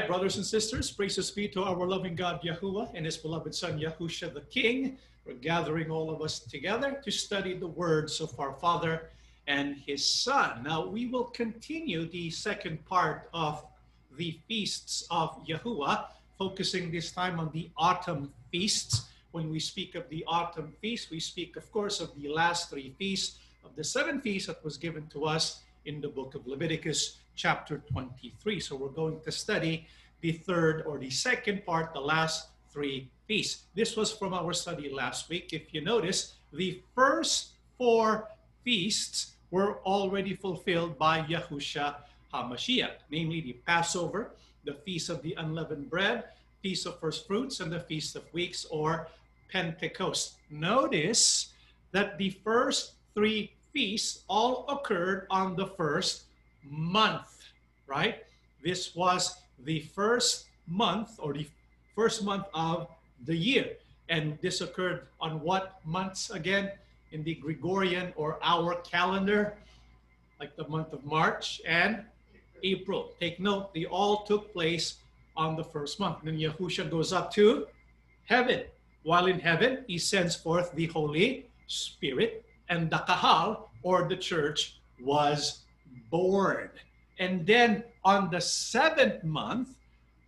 right, brothers and sisters, praises be to our loving God Yahuwah and his beloved son Yahusha the King. We're gathering all of us together to study the words of our Father and his Son. Now, we will continue the second part of the feasts of Yahuwah, focusing this time on the autumn feasts. When we speak of the autumn feast, we speak, of course, of the last three feasts of the seven feasts that was given to us in the book of Leviticus, chapter 23. So we're going to study the third or the second part, the last three feasts. This was from our study last week. If you notice, the first four feasts were already fulfilled by Yahusha HaMashiach, namely the Passover, the Feast of the Unleavened Bread, Feast of First Fruits, and the Feast of Weeks or Pentecost. Notice that the first three feasts all occurred on the first month, right? This was the first month or the first month of the year. And this occurred on what months again? In the Gregorian or our calendar, like the month of March and April. Take note, they all took place on the first month. Then Yahusha goes up to heaven. While in heaven, he sends forth the Holy Spirit, and the Kahal, or the church, was born. And then on the seventh month,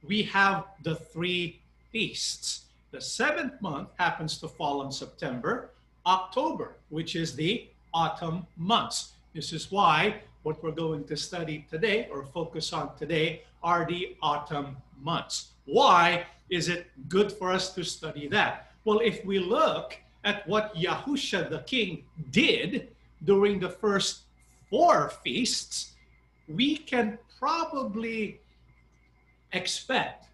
we have the three feasts. The seventh month happens to fall on September, October, which is the autumn months. This is why what we're going to study today or focus on today are the autumn months. Why is it good for us to study that? Well, if we look at what Yahusha the king did during the first four feasts, we can probably expect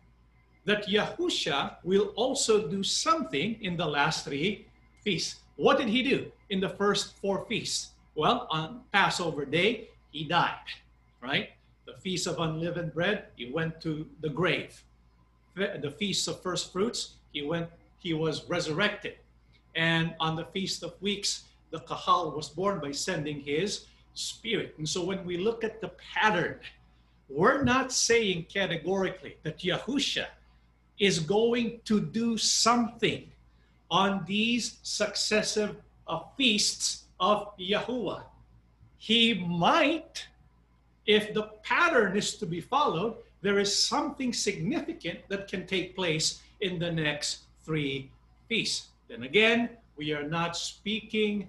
that Yahusha will also do something in the last three feasts. What did he do in the first four feasts? Well, on Passover day, he died, right? The Feast of Unleavened Bread, he went to the grave. The Feast of First Fruits, he went, he was resurrected. And on the Feast of Weeks, the Kahal was born by sending his spirit. And so when we look at the pattern, we're not saying categorically that Yahusha is going to do something on these successive uh, feasts of Yahuwah. He might, if the pattern is to be followed, there is something significant that can take place in the next three feasts. Then again, we are not speaking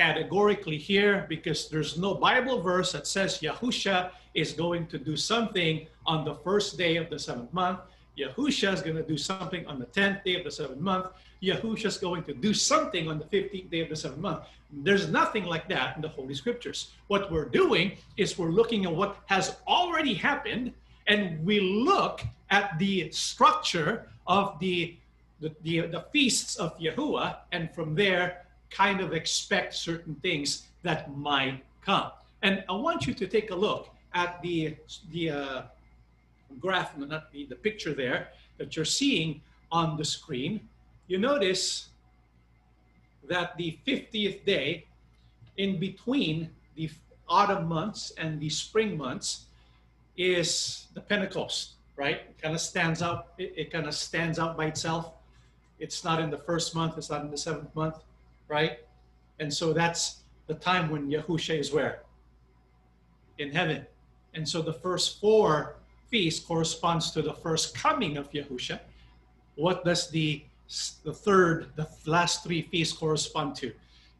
categorically here because there's no Bible verse that says Yahusha is going to do something on the first day of the seventh month. Yahusha is going to do something on the 10th day of the seventh month. Yahusha is going to do something on the 15th day of the seventh month. There's nothing like that in the Holy Scriptures. What we're doing is we're looking at what has already happened and we look at the structure of the, the, the, the feasts of Yahuwah and from there kind of expect certain things that might come. And I want you to take a look at the, the uh, graph, not the, the picture there that you're seeing on the screen. You notice that the 50th day in between the autumn months and the spring months is the Pentecost, right? It kind of stands out. It, it kind of stands out by itself. It's not in the first month. It's not in the seventh month right? And so that's the time when Yahusha is where? In heaven. And so the first four feasts corresponds to the first coming of Yahusha. What does the, the third, the last three feasts correspond to?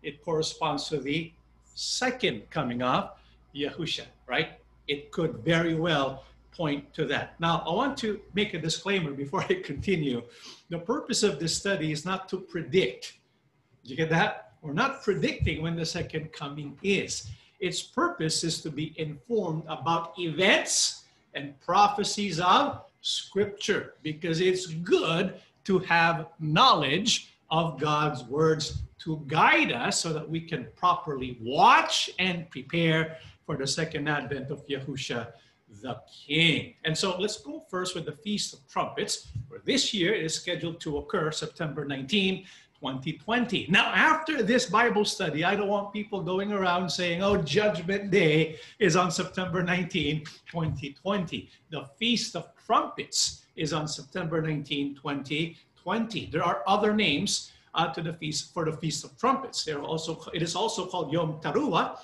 It corresponds to the second coming of Yahusha, right? It could very well point to that. Now, I want to make a disclaimer before I continue. The purpose of this study is not to predict you get that? We're not predicting when the second coming is. Its purpose is to be informed about events and prophecies of Scripture because it's good to have knowledge of God's words to guide us so that we can properly watch and prepare for the second advent of Yahusha the King. And so let's go first with the Feast of Trumpets, where this year is scheduled to occur September 19, 2020. Now, after this Bible study, I don't want people going around saying, oh, Judgment Day is on September 19, 2020. The Feast of Trumpets is on September 19, 2020. There are other names uh, to the feast for the Feast of Trumpets. There also, it is also called Yom Teruah,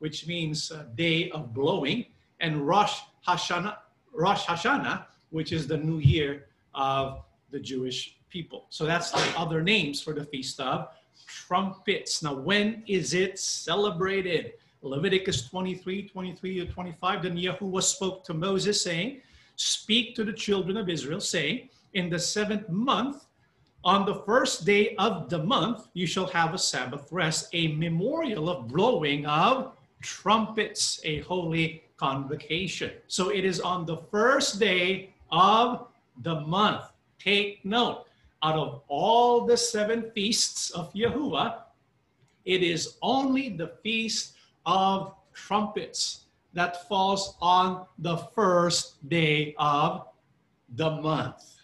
which means uh, Day of Blowing, and Rosh Hashanah, Rosh Hashanah, which is the New Year of the Jewish people. So that's the other names for the Feast of Trumpets. Now, when is it celebrated? Leviticus 23, 23 to 25, then Yahuwah spoke to Moses, saying, Speak to the children of Israel, saying, In the seventh month, on the first day of the month, you shall have a Sabbath rest, a memorial of blowing of trumpets, a holy convocation. So it is on the first day of the month. Take note, out of all the seven feasts of Yahuwah, it is only the feast of trumpets that falls on the first day of the month.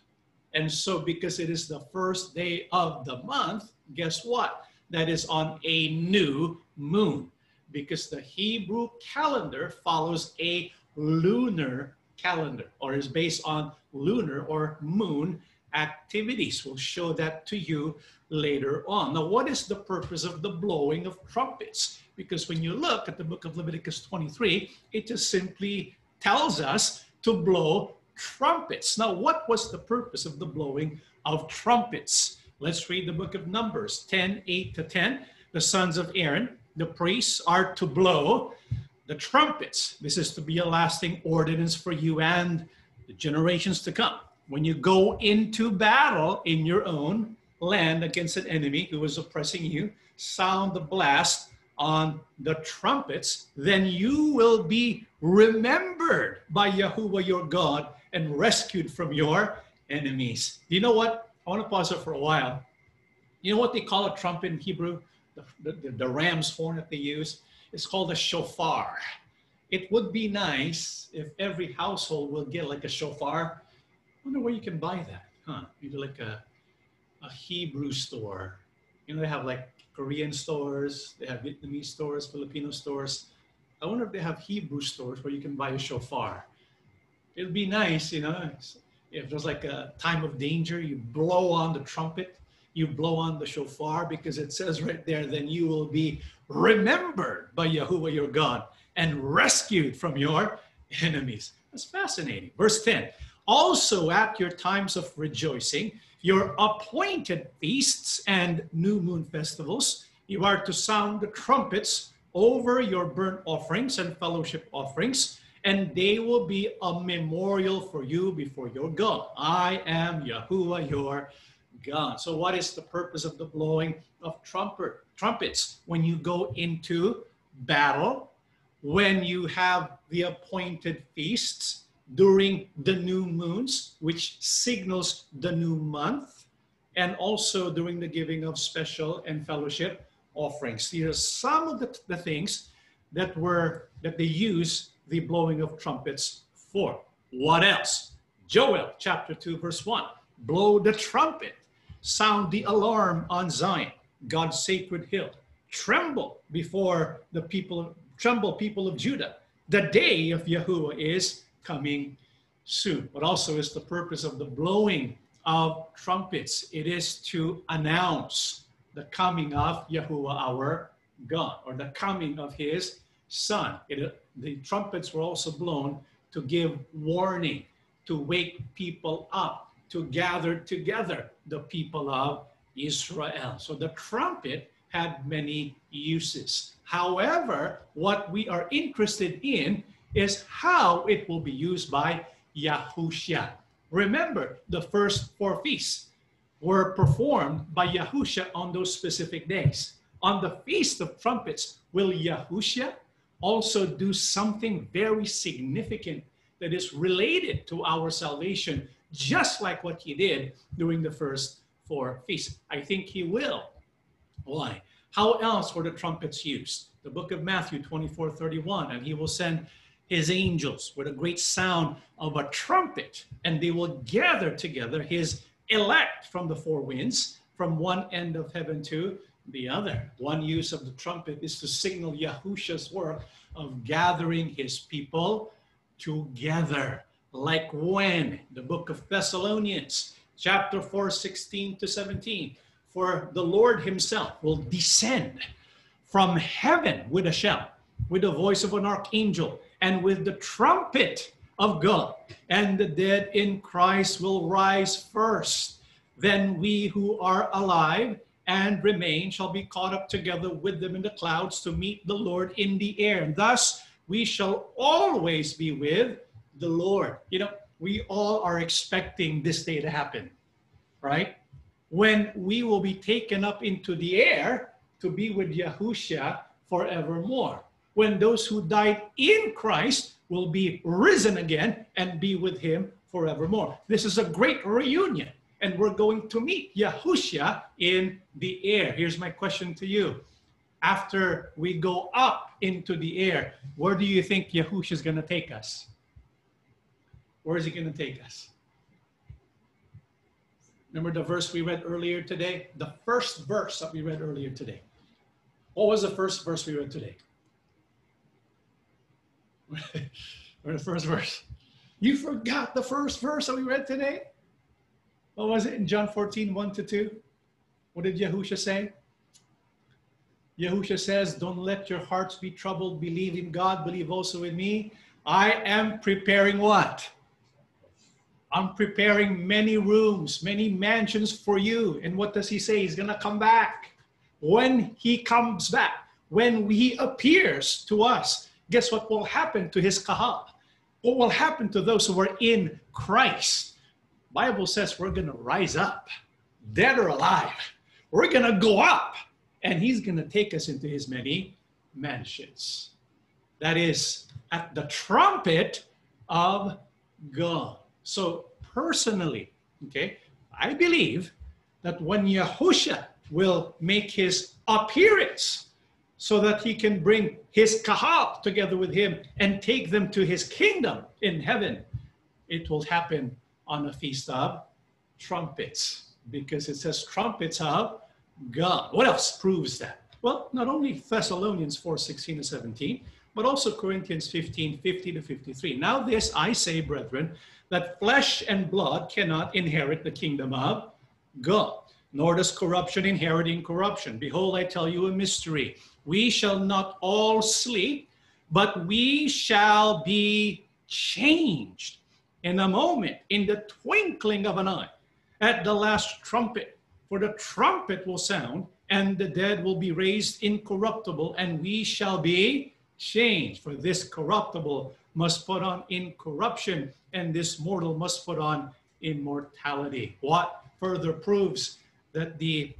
And so, because it is the first day of the month, guess what? That is on a new moon, because the Hebrew calendar follows a lunar calendar or is based on lunar or moon activities. We'll show that to you later on. Now, what is the purpose of the blowing of trumpets? Because when you look at the book of Leviticus 23, it just simply tells us to blow trumpets. Now, what was the purpose of the blowing of trumpets? Let's read the book of Numbers 10 8 to 10. The sons of Aaron, the priests, are to blow the trumpets. This is to be a lasting ordinance for you and the generations to come when you go into battle in your own land against an enemy who is oppressing you, sound the blast on the trumpets, then you will be remembered by Yahuwah your God and rescued from your enemies. Do you know what? I want to pause there for a while. You know what they call a trumpet in Hebrew? The, the, the ram's horn that they use? It's called a shofar. It would be nice if every household will get like a shofar wonder where you can buy that, huh? Maybe like a, a Hebrew store. You know, they have like Korean stores, they have Vietnamese stores, Filipino stores. I wonder if they have Hebrew stores where you can buy a shofar. It'd be nice, you know, if there's like a time of danger, you blow on the trumpet, you blow on the shofar because it says right there, then you will be remembered by Yahuwah your God and rescued from your enemies. That's fascinating. Verse 10 also at your times of rejoicing, your appointed feasts and new moon festivals, you are to sound the trumpets over your burnt offerings and fellowship offerings, and they will be a memorial for you before your God. I am Yahuwah, your God. So, what is the purpose of the blowing of trumpet, trumpets? When you go into battle, when you have the appointed feasts, during the new moons, which signals the new month, and also during the giving of special and fellowship offerings. These are some of the, the things that were that they use the blowing of trumpets for. What else? Joel chapter 2, verse 1. Blow the trumpet, sound the alarm on Zion, God's sacred hill. Tremble before the people, tremble people of Judah. The day of Yahuwah is coming soon. But also is the purpose of the blowing of trumpets. It is to announce the coming of Yahuwah our God, or the coming of his son. It, the trumpets were also blown to give warning, to wake people up, to gather together the people of Israel. So the trumpet had many uses. However, what we are interested in is how it will be used by Yahushua. Remember, the first four feasts were performed by Yahushua on those specific days. On the Feast of Trumpets, will Yahushua also do something very significant that is related to our salvation, just like what he did during the first four feasts? I think he will. Why? How else were the trumpets used? The book of Matthew 24 31, and he will send his angels with a great sound of a trumpet, and they will gather together his elect from the four winds, from one end of heaven to the other. One use of the trumpet is to signal Yahusha's work of gathering his people together. Like when? The book of Thessalonians, chapter 4, 16 to 17. For the Lord himself will descend from heaven with a shout, with the voice of an archangel, and with the trumpet of God. And the dead in Christ will rise first. Then we who are alive and remain shall be caught up together with them in the clouds to meet the Lord in the air. And thus we shall always be with the Lord. You know, we all are expecting this day to happen, right? When we will be taken up into the air to be with Yahushua forevermore. When those who died in Christ will be risen again and be with him forevermore. This is a great reunion and we're going to meet Yahushua in the air. Here's my question to you. After we go up into the air, where do you think Yahushua is going to take us? Where is he going to take us? Remember the verse we read earlier today? The first verse that we read earlier today. What was the first verse we read today? Or the first verse? You forgot the first verse that we read today? What was it in John 14, 1 to 2? What did Yahusha say? Yahusha says, Don't let your hearts be troubled. Believe in God, believe also in me. I am preparing what? I'm preparing many rooms, many mansions for you. And what does he say? He's going to come back. When he comes back, when he appears to us, guess what will happen to his kahal? What will happen to those who are in Christ? Bible says we're going to rise up, dead or alive. We're going to go up, and He's going to take us into His many mansions. That is at the trumpet of God. So, personally, okay, I believe that when Yahusha will make his appearance so that he can bring his kahal together with him and take them to his kingdom in heaven, it will happen on a Feast of Trumpets because it says trumpets of God. What else proves that? Well, not only Thessalonians 4 16 to 17, but also Corinthians 15 50 to 53. Now, this I say, brethren, that flesh and blood cannot inherit the kingdom of God, nor does corruption inherit incorruption. Behold, I tell you a mystery. We shall not all sleep, but we shall be changed in a moment, in the twinkling of an eye, at the last trumpet. For the trumpet will sound, and the dead will be raised incorruptible, and we shall be changed. For this corruptible must put on incorruption, and this mortal must put on immortality. What further proves that the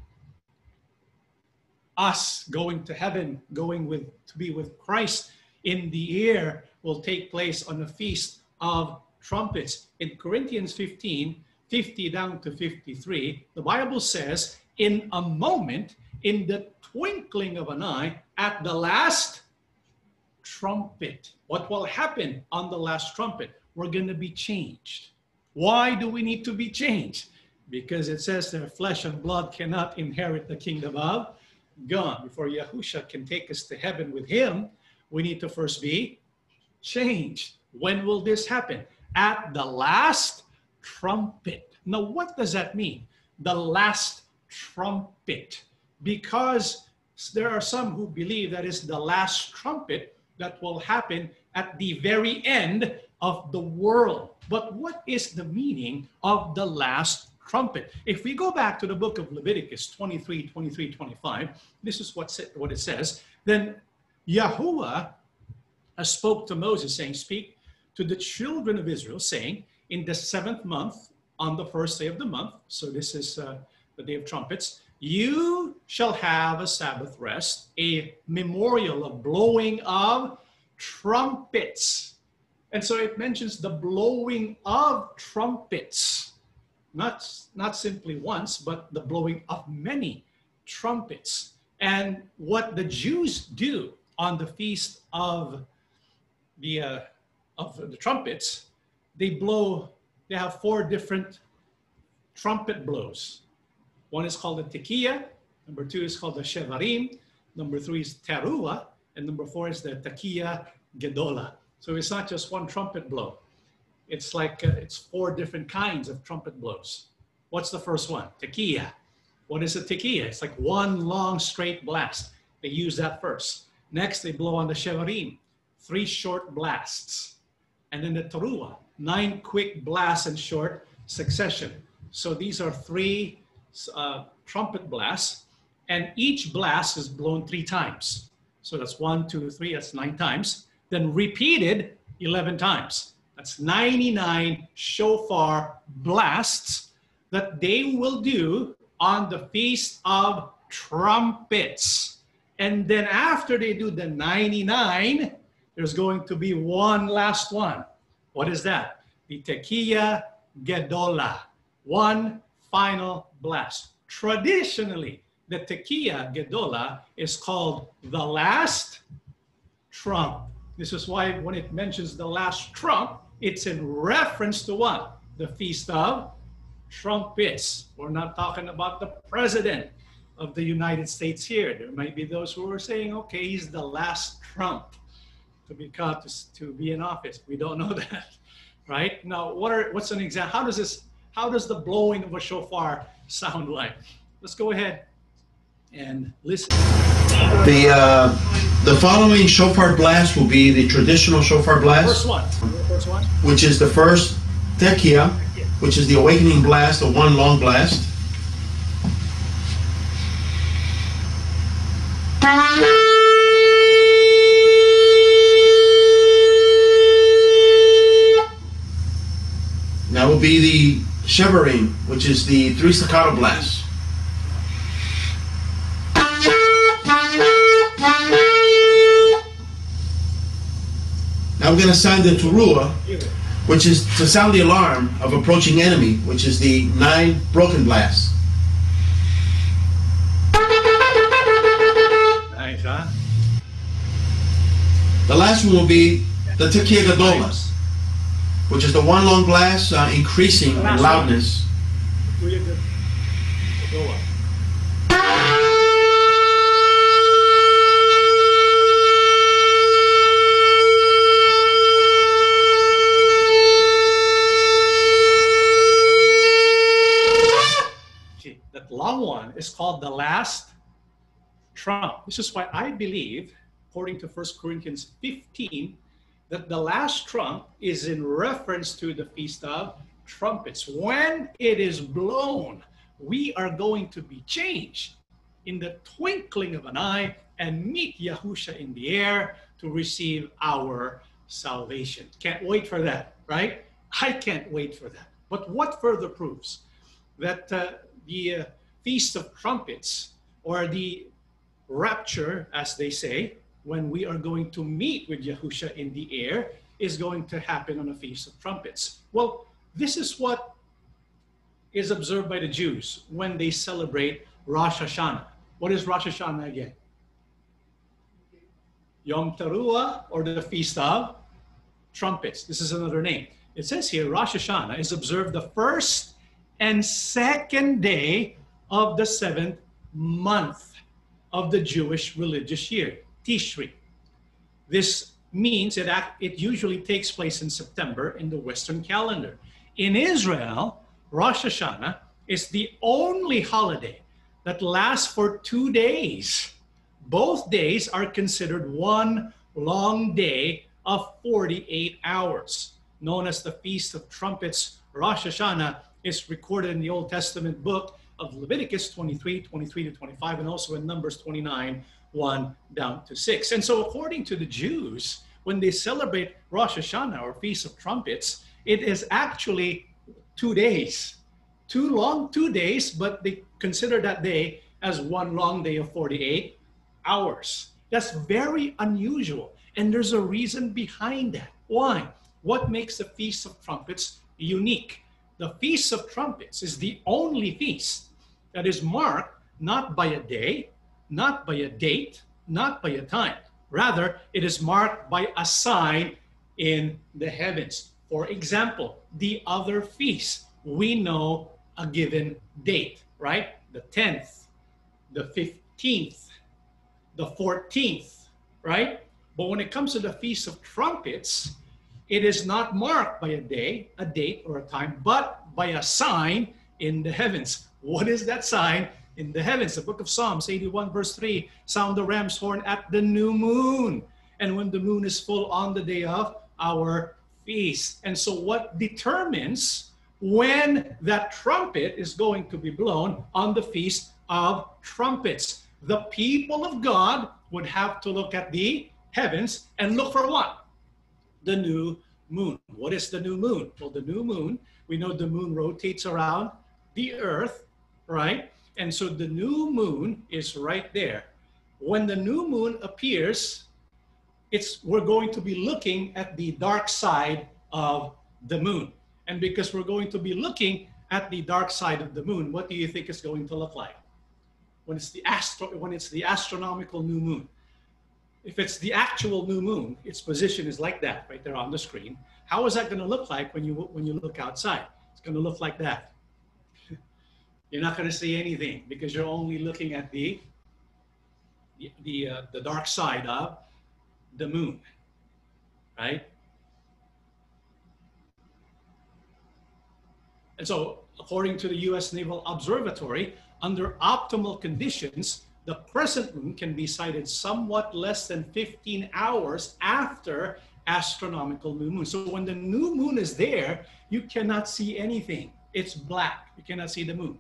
us going to heaven, going with to be with Christ in the air will take place on the feast of trumpets. In Corinthians 15, 50 down to 53, the Bible says, in a moment, in the twinkling of an eye, at the last trumpet. What will happen on the last trumpet? We're going to be changed. Why do we need to be changed? Because it says that flesh and blood cannot inherit the kingdom of God. Before Yahusha can take us to heaven with him, we need to first be changed. When will this happen? at the last trumpet. Now, what does that mean? The last trumpet. Because there are some who believe that is the last trumpet that will happen at the very end of the world. But what is the meaning of the last trumpet? If we go back to the book of Leviticus 23, 23, 25, this is what, what it says. Then Yahuwah spoke to Moses, saying, Speak to the children of Israel, saying, In the seventh month, on the first day of the month, so this is uh, the day of trumpets, you shall have a Sabbath rest, a memorial of blowing of trumpets. And so it mentions the blowing of trumpets, not, not simply once, but the blowing of many trumpets. And what the Jews do on the feast of the uh, of the trumpets, they blow, they have four different trumpet blows. One is called the Tekiah, number two is called the Shevarim, number three is Teruah, and number four is the Tekiah Gedola. So it's not just one trumpet blow. It's like uh, it's four different kinds of trumpet blows. What's the first one? Tekiah. What is a tekiah? It's like one long straight blast. They use that first. Next, they blow on the shevarim, three short blasts. And then the teruah, nine quick blasts in short succession. So these are three uh, trumpet blasts, and each blast is blown three times. So that's one, two, three, that's nine times. Then repeated 11 times. That's 99 shofar blasts that they will do on the Feast of Trumpets. And then after they do the 99, there's going to be one last one. What is that? The Tekiah Gedola. One final blast. Traditionally, the Tekiah Gedola is called the last trump. This is why when it mentions the last trump, it's in reference to what? The Feast of Trumpets. We're not talking about the President of the United States here. There might be those who are saying, okay, he's the last Trump to be caught to, to be in office. We don't know that, right? Now, what are what's an example? How does this? How does the blowing of a shofar sound like? Let's go ahead and listen. The uh, the following shofar blast will be the traditional shofar blast. First one. First one. Which is the first tekiah, which is the awakening blast, the one long blast. That will be the Shevarim, which is the three staccato blasts. We're going to sound the Teruah, which is to sound the alarm of approaching enemy, which is the nine broken blasts. Nice, huh? The last one will be the Tekiah Gedola, which is the one long blast uh, increasing in loudness. Is called the last trump. This is why I believe, according to 1 Corinthians 15, that the last trump is in reference to the Feast of Trumpets. When it is blown, we are going to be changed in the twinkling of an eye and meet Yahusha in the air to receive our salvation. Can't wait for that, right? I can't wait for that. But what further proves that uh, the uh, Feast of Trumpets or the rapture, as they say, when we are going to meet with Yahusha in the air, is going to happen on a Feast of Trumpets. Well, this is what is observed by the Jews when they celebrate Rosh Hashanah. What is Rosh Hashanah again? Yom Teruah, or the Feast of Trumpets. This is another name. It says here Rosh Hashanah is observed the first and second day of the seventh month of the Jewish religious year, Tishri. This means it, it usually takes place in September in the Western calendar. In Israel, Rosh Hashanah is the only holiday that lasts for two days. Both days are considered one long day of 48 hours, known as the Feast of Trumpets. Rosh Hashanah is recorded in the Old Testament book of Leviticus 23, 23 to 25, and also in Numbers 29, 1 down to 6. And so, according to the Jews, when they celebrate Rosh Hashanah or Feast of Trumpets, it is actually two days. Two long, two days, but they consider that day as one long day of 48 hours. That's very unusual. And there's a reason behind that. Why? What makes the Feast of Trumpets unique? The Feast of Trumpets is the only feast that is marked not by a day, not by a date, not by a time. Rather, it is marked by a sign in the heavens. For example, the other feasts, we know a given date. right? The 10th, the 15th, the 14th, right? But when it comes to the Feast of Trumpets, it is not marked by a day, a date, or a time, but by a sign in the heavens. What is that sign in the heavens? The book of Psalms 81, verse 3 sound the ram's horn at the new moon, and when the moon is full on the day of our feast. And so, what determines when that trumpet is going to be blown on the feast of trumpets? The people of God would have to look at the heavens and look for what? The new moon. What is the new moon? Well, the new moon, we know the moon rotates around the earth, right? And so the new moon is right there. When the new moon appears, it's we're going to be looking at the dark side of the moon. And because we're going to be looking at the dark side of the moon, what do you think it's going to look like? When it's the astro when it's the astronomical new moon. If it's the actual new moon, its position is like that right there on the screen. How is that going to look like when you when you look outside? It's going to look like that. You're not going to see anything because you're only looking at the the uh, the dark side of the moon, right? And so, according to the US Naval Observatory, under optimal conditions, the crescent moon can be sighted somewhat less than 15 hours after astronomical new moon. So when the new moon is there, you cannot see anything. It's black. You cannot see the moon.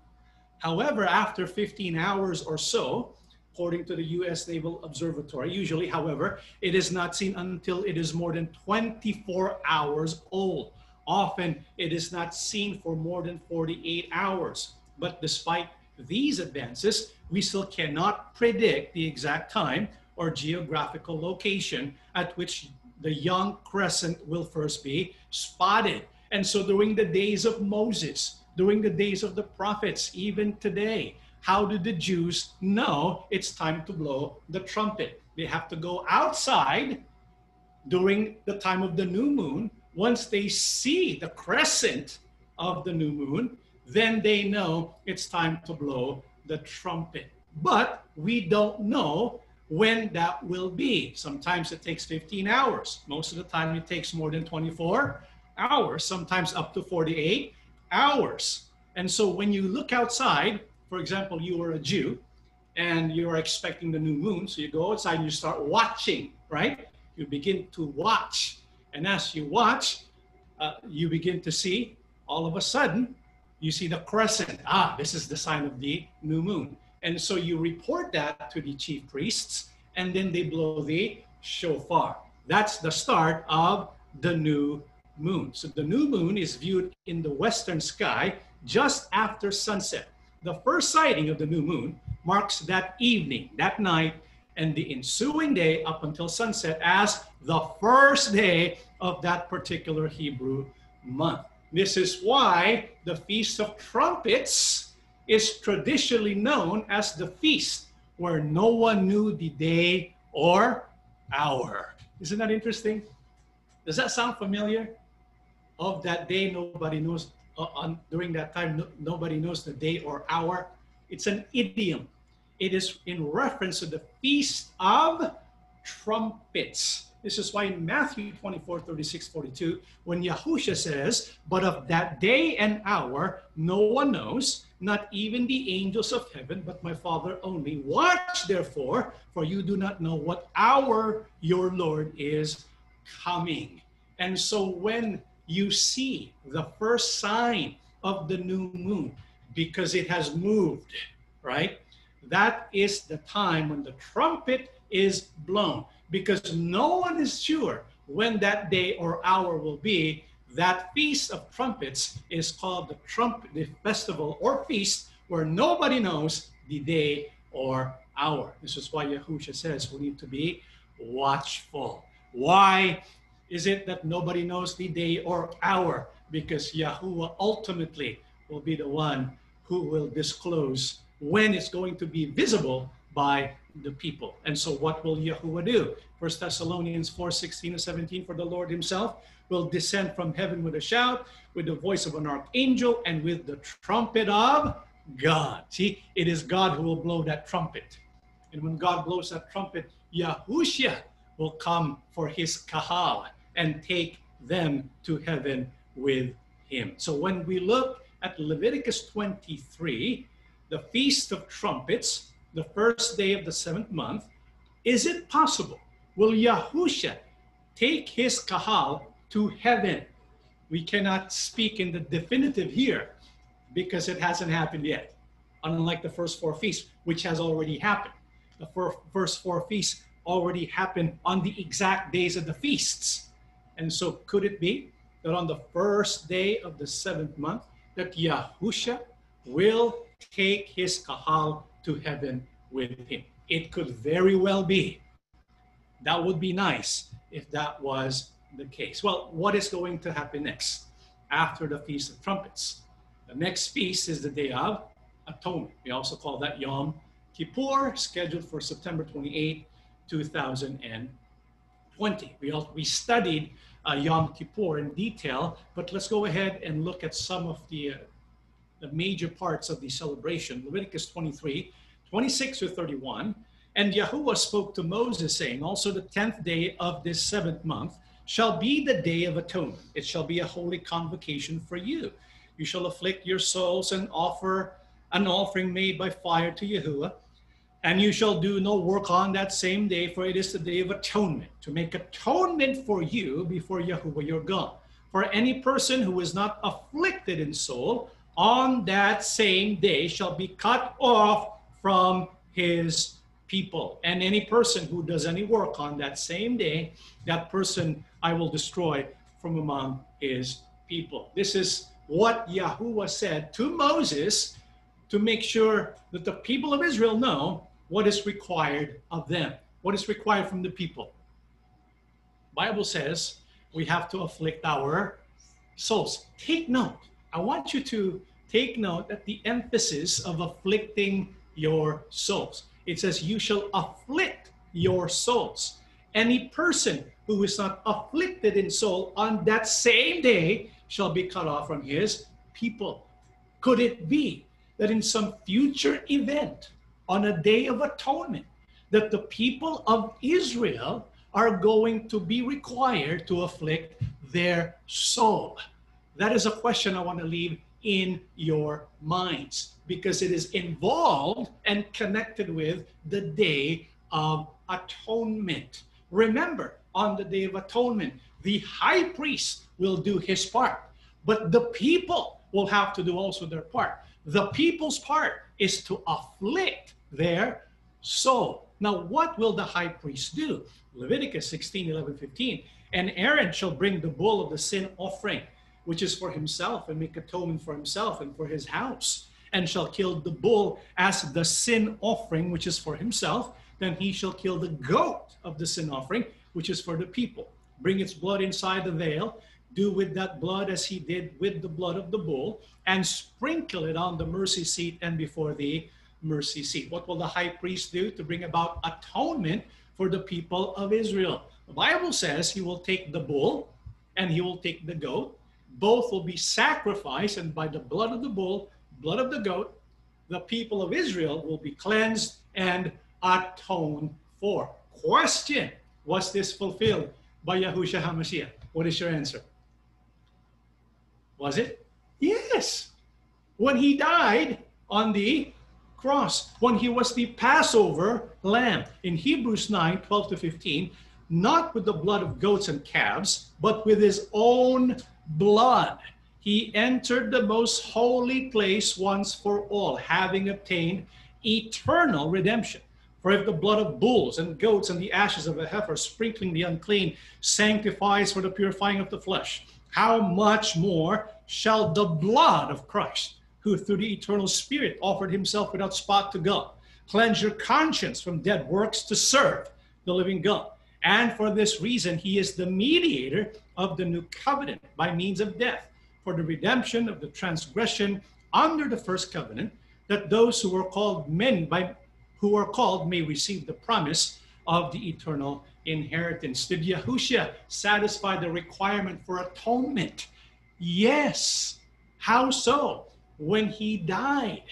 However, after 15 hours or so, according to the US Naval Observatory, usually, however, it is not seen until it is more than 24 hours old. Often it is not seen for more than 48 hours. But despite these advances, we still cannot predict the exact time or geographical location at which the young crescent will first be spotted. And so during the days of Moses, during the days of the prophets, even today, how do the Jews know it's time to blow the trumpet? They have to go outside during the time of the new moon once they see the crescent of the new moon, then they know it's time to blow the trumpet. But we don't know when that will be. Sometimes it takes 15 hours. Most of the time, it takes more than 24 hours, sometimes up to 48 hours. And so when you look outside, for example, you are a Jew and you're expecting the new moon, so you go outside and you start watching, right? You begin to watch and as you watch, uh, you begin to see all of a sudden, you see the crescent. Ah, this is the sign of the new moon. And so you report that to the chief priests, and then they blow the shofar. That's the start of the new moon. So the new moon is viewed in the western sky just after sunset. The first sighting of the new moon marks that evening, that night, and the ensuing day up until sunset as the first day of that particular Hebrew month. This is why the Feast of Trumpets is traditionally known as the feast where no one knew the day or hour. Isn't that interesting? Does that sound familiar? Of that day, nobody knows. Uh, on, during that time, no, nobody knows the day or hour. It's an idiom it is in reference to the Feast of Trumpets. This is why in Matthew 24, 36, 42, when Yahusha says, But of that day and hour no one knows, not even the angels of heaven, but my Father only. Watch therefore, for you do not know what hour your Lord is coming. And so when you see the first sign of the new moon, because it has moved, right? that is the time when the trumpet is blown because no one is sure when that day or hour will be. That feast of trumpets is called the trump the festival or feast where nobody knows the day or hour. This is why yahusha says we need to be watchful. Why is it that nobody knows the day or hour because yahuwah ultimately will be the one who will disclose when it's going to be visible by the people. And so what will Yahuwah do? First Thessalonians 4, 16 to 17, for the Lord himself will descend from heaven with a shout, with the voice of an archangel, and with the trumpet of God. See, it is God who will blow that trumpet. And when God blows that trumpet, Yahushua will come for his kahal and take them to heaven with him. So when we look at Leviticus 23, the Feast of Trumpets, the first day of the seventh month, is it possible? Will Yahusha take his kahal to heaven? We cannot speak in the definitive here because it hasn't happened yet, unlike the first four feasts, which has already happened. The first four feasts already happened on the exact days of the feasts. And so, could it be that on the first day of the seventh month, that Yahusha will take his kahal to heaven with him. It could very well be. That would be nice if that was the case. Well, what is going to happen next after the Feast of Trumpets? The next feast is the Day of Atonement. We also call that Yom Kippur, scheduled for September 28, 2020. We, also, we studied uh, Yom Kippur in detail, but let's go ahead and look at some of the, uh, the major parts of the celebration. Leviticus 23, 26 to 31. And Yahuwah spoke to Moses, saying, Also the tenth day of this seventh month shall be the day of atonement. It shall be a holy convocation for you. You shall afflict your souls and offer an offering made by fire to Yahuwah and you shall do no work on that same day, for it is the day of atonement, to make atonement for you before Yahuwah your God. For any person who is not afflicted in soul on that same day shall be cut off from his people. And any person who does any work on that same day, that person I will destroy from among his people. This is what Yahuwah said to Moses to make sure that the people of Israel know what is required of them, what is required from the people. Bible says we have to afflict our souls. Take note. I want you to take note that the emphasis of afflicting your souls. It says, You shall afflict your souls. Any person who is not afflicted in soul on that same day shall be cut off from his people. Could it be that in some future event, on a day of atonement that the people of Israel are going to be required to afflict their soul? That is a question I want to leave in your minds because it is involved and connected with the day of atonement. Remember, on the day of atonement, the high priest will do his part, but the people will have to do also their part. The people's part is to afflict their So Now, what will the high priest do? Leviticus 16, 11, 15. And Aaron shall bring the bull of the sin offering, which is for himself, and make atonement for himself and for his house, and shall kill the bull as the sin offering, which is for himself. Then he shall kill the goat of the sin offering, which is for the people. Bring its blood inside the veil, do with that blood as he did with the blood of the bull, and sprinkle it on the mercy seat and before the mercy seat. What will the high priest do to bring about atonement for the people of Israel? The Bible says he will take the bull and he will take the goat. Both will be sacrificed, and by the blood of the bull, blood of the goat, the people of Israel will be cleansed and atoned for. Question Was this fulfilled by Yahushua HaMashiach? What is your answer? Was it? Yes. When he died on the cross when he was the Passover lamb. In Hebrews 9 12 to 15, not with the blood of goats and calves, but with his own blood. He entered the most holy place once for all, having obtained eternal redemption. For if the blood of bulls and goats and the ashes of a heifer sprinkling the unclean sanctifies for the purifying of the flesh, how much more shall the blood of Christ? Who through the eternal Spirit offered himself without spot to God. Cleanse your conscience from dead works to serve the living God. And for this reason, he is the mediator of the new covenant by means of death for the redemption of the transgression under the first covenant, that those who are called men by who are called may receive the promise of the eternal inheritance. Did Yahushua satisfy the requirement for atonement? Yes. How so? When he died.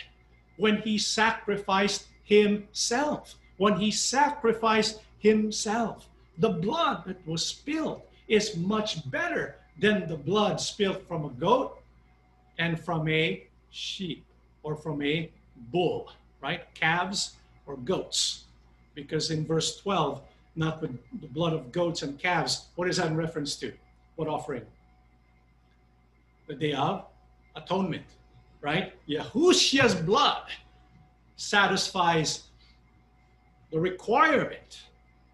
when he sacrificed himself. When he sacrificed himself. The blood that was spilled is much better than the blood spilled from a goat and from a sheep or from a bull, right? Calves or goats. Because in verse 12, not with the blood of goats and calves, what is that in reference to? What offering? The day of atonement, right? Yahushua's blood satisfies the requirement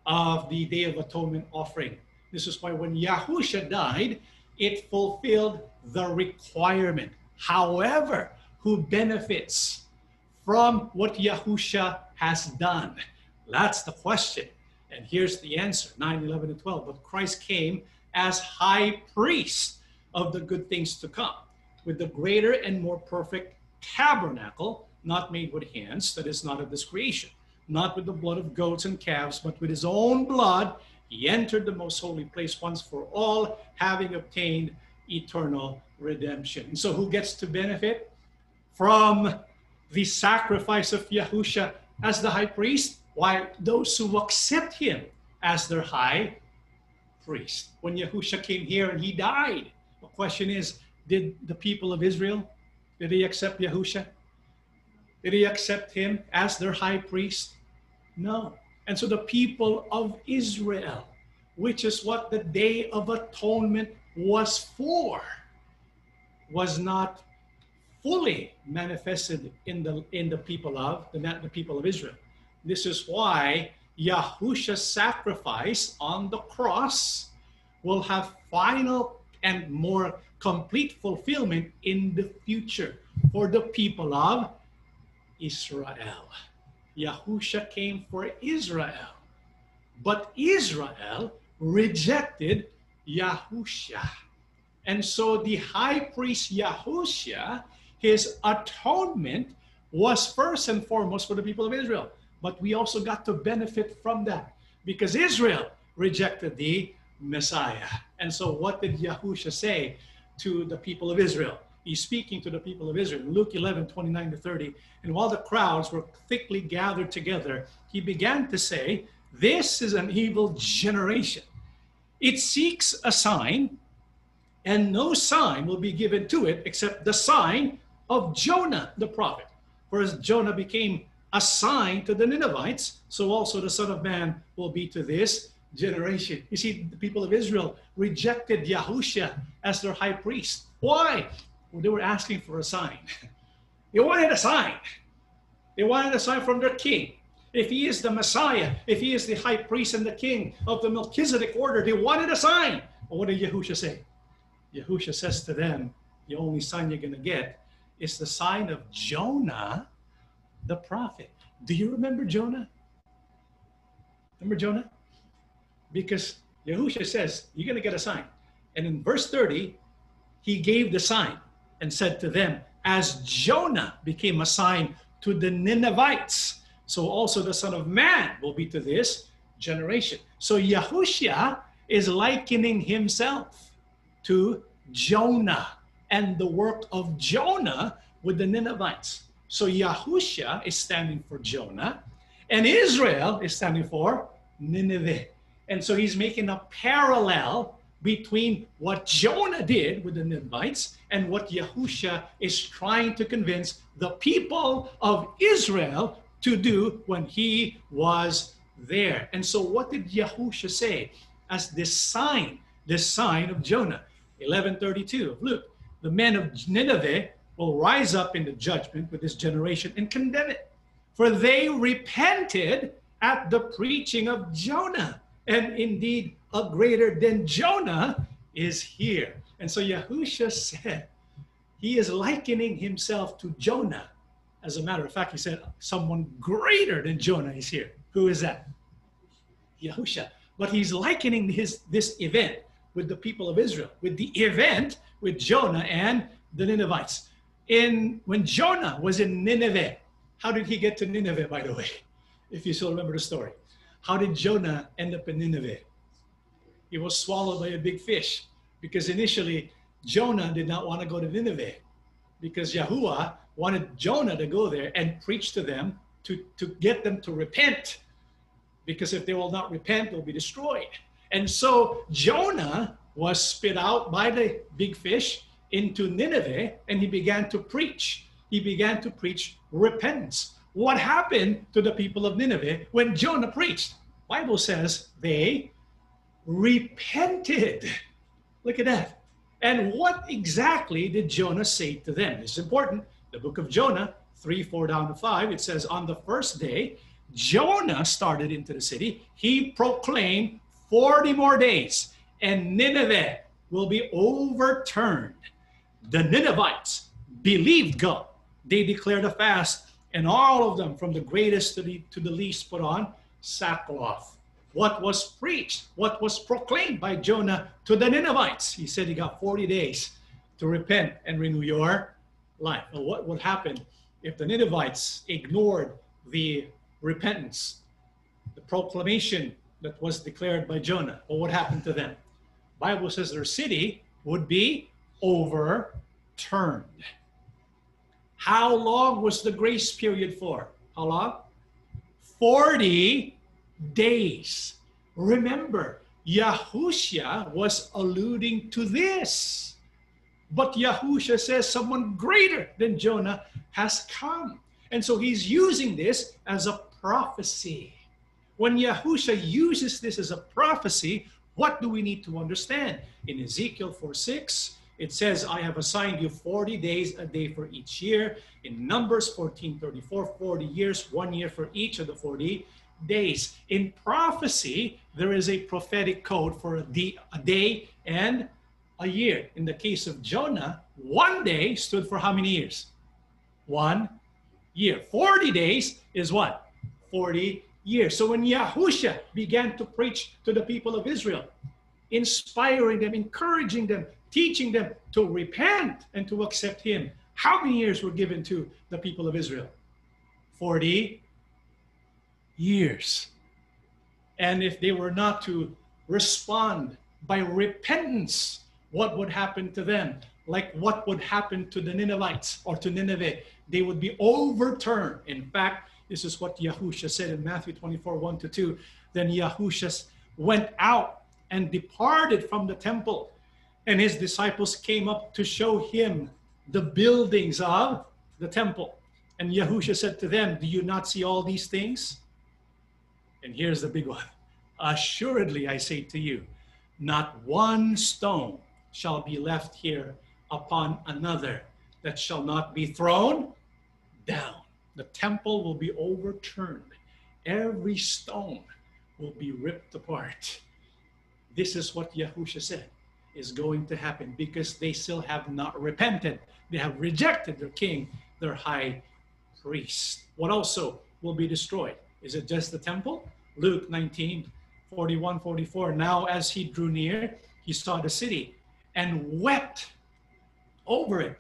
of the Day of Atonement offering. This is why when Yahushua died, it fulfilled the requirement. However, who benefits from what Yahushua has done? That's the question. And here's the answer 9, 11, and 12. But Christ came as high priest of the good things to come, with the greater and more perfect tabernacle, not made with hands, that is not of this creation not with the blood of goats and calves, but with his own blood, he entered the most holy place once for all, having obtained eternal redemption. And so, who gets to benefit from the sacrifice of Yahusha as the high priest? Why, those who accept him as their high priest. When Yahusha came here and he died, the question is did the people of Israel, did they accept Yahusha? Did they accept him as their high priest? No. And so the people of Israel, which is what the Day of Atonement was for, was not fully manifested in the in the people of the, the people of Israel. This is why Yahusha's sacrifice on the cross will have final and more complete fulfillment in the future for the people of Israel. Yahusha came for Israel, but Israel rejected Yahusha. And so the high priest Yahusha, his atonement was first and foremost for the people of Israel. But we also got to benefit from that because Israel rejected the Messiah. And so what did Yahusha say to the people of Israel? he's speaking to the people of Israel. Luke 11, 29 to 30. And while the crowds were thickly gathered together, he began to say, This is an evil generation. It seeks a sign, and no sign will be given to it except the sign of Jonah the prophet. For as Jonah became a sign to the Ninevites, so also the Son of Man will be to this generation. You see, the people of Israel rejected Yahusha as their high priest. Why? they were asking for a sign. they wanted a sign. They wanted a sign from their king. If he is the Messiah, if he is the high priest and the king of the Melchizedek order, they wanted a sign. But what did Yahusha say? Yahusha says to them, the only sign you're going to get is the sign of Jonah, the prophet. Do you remember Jonah? Remember Jonah? Because Yahusha says, you're going to get a sign. And in verse 30, he gave the sign and said to them, As Jonah became a sign to the Ninevites, so also the Son of Man will be to this generation. So Yahushua is likening himself to Jonah and the work of Jonah with the Ninevites. So Yahushua is standing for Jonah, and Israel is standing for Nineveh. And so he's making a parallel between what Jonah did with the Ninevites and what Yahusha is trying to convince the people of Israel to do when he was there. And so, what did Yahusha say as this sign, this sign of Jonah? 1132 of Luke. The men of Nineveh will rise up in the judgment with this generation and condemn it. For they repented at the preaching of Jonah. And indeed, a greater than Jonah is here. And so Yahusha said, he is likening himself to Jonah. As a matter of fact, he said, someone greater than Jonah is here. Who is that? Yahusha. But he's likening his this event with the people of Israel, with the event with Jonah and the Ninevites. In when Jonah was in Nineveh, how did he get to Nineveh, by the way? If you still remember the story. How did Jonah end up in Nineveh? He was swallowed by a big fish because initially Jonah did not want to go to Nineveh because Yahuwah wanted Jonah to go there and preach to them to, to get them to repent. Because if they will not repent, they'll be destroyed. And so Jonah was spit out by the big fish into Nineveh and he began to preach. He began to preach repentance. What happened to the people of Nineveh when Jonah preached? Bible says they repented. Look at that. And what exactly did Jonah say to them? It's important. The book of Jonah, 3, 4 down to 5, it says, On the first day, Jonah started into the city. He proclaimed 40 more days, and Nineveh will be overturned. The Ninevites believed God. They declared a fast, and all of them, from the greatest to the, to the least, put on sackcloth what was preached, what was proclaimed by Jonah to the Ninevites. He said he got 40 days to repent and renew your life. Well, what would happen if the Ninevites ignored the repentance, the proclamation that was declared by Jonah? What would happen to them? Bible says their city would be overturned. How long was the grace period for? How long? 40 days. Remember, Yahushua was alluding to this. But Yahushua says someone greater than Jonah has come. And so he's using this as a prophecy. When Yahushua uses this as a prophecy, what do we need to understand? In Ezekiel 4 6, it says, I have assigned you 40 days a day for each year. In Numbers 14 34, 40 years, one year for each of the 40 days. In prophecy, there is a prophetic code for a day, a day and a year. In the case of Jonah, one day stood for how many years? One year. 40 days is what? 40 years. So when Yahusha began to preach to the people of Israel, inspiring them, encouraging them, teaching them to repent and to accept him, how many years were given to the people of Israel? 40 years. And if they were not to respond by repentance, what would happen to them? Like what would happen to the Ninevites or to Nineveh? They would be overturned. In fact, this is what Yahusha said in Matthew 24 1 to 2. Then Yahusha went out and departed from the temple, and his disciples came up to show him the buildings of the temple. And Yahusha said to them, Do you not see all these things? And here's the big one Assuredly, I say to you, not one stone shall be left here upon another that shall not be thrown down. The temple will be overturned, every stone will be ripped apart. This is what Yahusha said is going to happen because they still have not repented. They have rejected their king, their high priest. What also will be destroyed? Is it just the temple? Luke 19, 41, 44. Now, as he drew near, he saw the city and wept over it,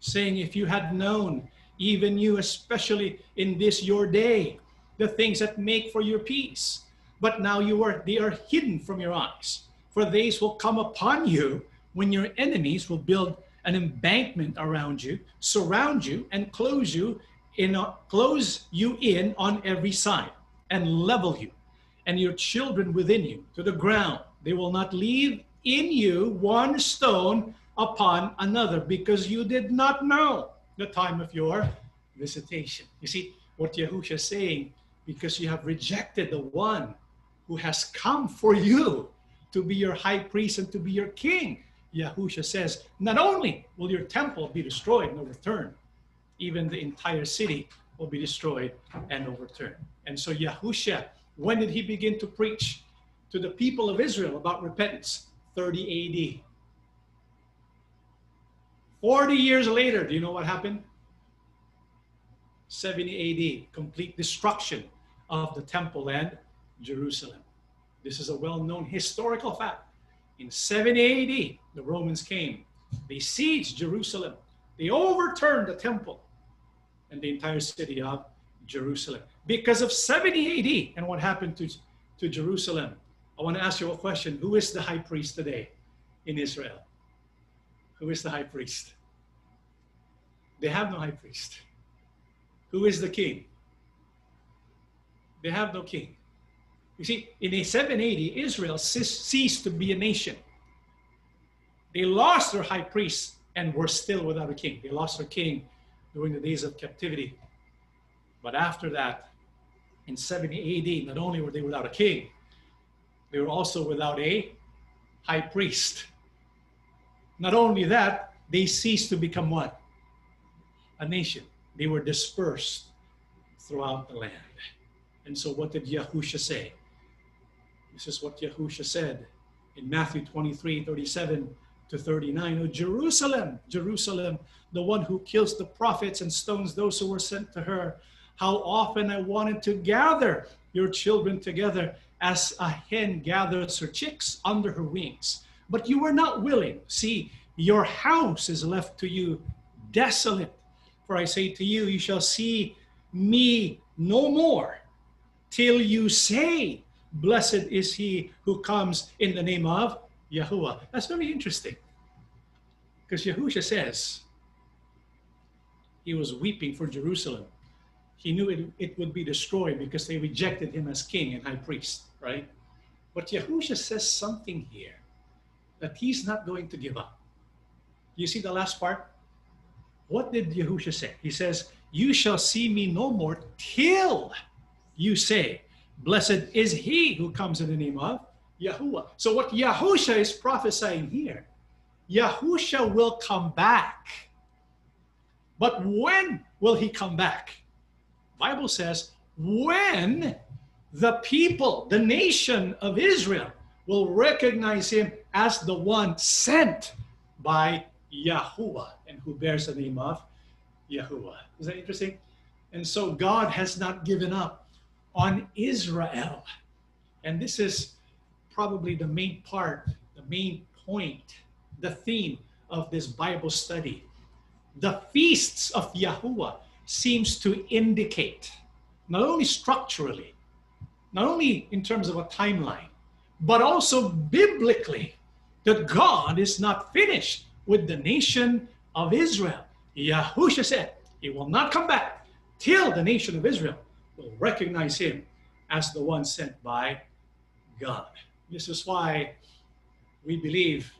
saying, If you had known, even you, especially in this your day, the things that make for your peace. But now you are they are hidden from your eyes. For these will come upon you when your enemies will build an embankment around you, surround you, and close you in uh, close you in on every side and level you and your children within you to the ground. They will not leave in you one stone upon another because you did not know the time of your visitation. You see what Yahusha is saying because you have rejected the one who has come for you to be your high priest and to be your king. Yahusha says, not only will your temple be destroyed and overturned, even the entire city will be destroyed and overturned. And so Yahusha, when did he begin to preach to the people of Israel about repentance? 30 AD. 40 years later, do you know what happened? 70 AD, complete destruction of the temple and Jerusalem. This is a well known historical fact. In 70 AD, the Romans came, they sieged Jerusalem, they overturned the temple and the entire city of Jerusalem. Because of 70 AD and what happened to, to Jerusalem, I want to ask you a question. Who is the high priest today in Israel? Who is the high priest? They have no high priest. Who is the king? They have no king. You see, in 780, Israel ceased to be a nation. They lost their high priest and were still without a king. They lost their king during the days of captivity. But after that, in 70 AD, not only were they without a king, they were also without a high priest. Not only that, they ceased to become what? A nation. They were dispersed throughout the land. And so, what did Yahusha say? This is what Yahusha said in Matthew 23 37 to 39. Oh, Jerusalem, Jerusalem, the one who kills the prophets and stones those who were sent to her. How often I wanted to gather your children together as a hen gathers her chicks under her wings. But you were not willing. See, your house is left to you desolate. For I say to you, you shall see me no more till you say, Blessed is he who comes in the name of Yahuwah. That's very interesting. Because Yahusha says he was weeping for Jerusalem. He knew it, it would be destroyed because they rejected him as king and high priest, right? But Yahusha says something here that he's not going to give up. You see the last part? What did Yahusha say? He says, You shall see me no more till you say, Blessed is he who comes in the name of Yahuwah. So, what Yahusha is prophesying here, Yahusha will come back. But when will he come back? Bible says, when the people, the nation of Israel, will recognize him as the one sent by Yahuwah and who bears the name of Yahuwah. Is that interesting? And so God has not given up on Israel. And this is probably the main part, the main point, the theme of this Bible study. The feasts of Yahuwah seems to indicate, not only structurally, not only in terms of a timeline, but also biblically, that God is not finished with the nation of Israel. Yahusha said, He will not come back till the nation of Israel will recognize Him as the one sent by God. This is why we believe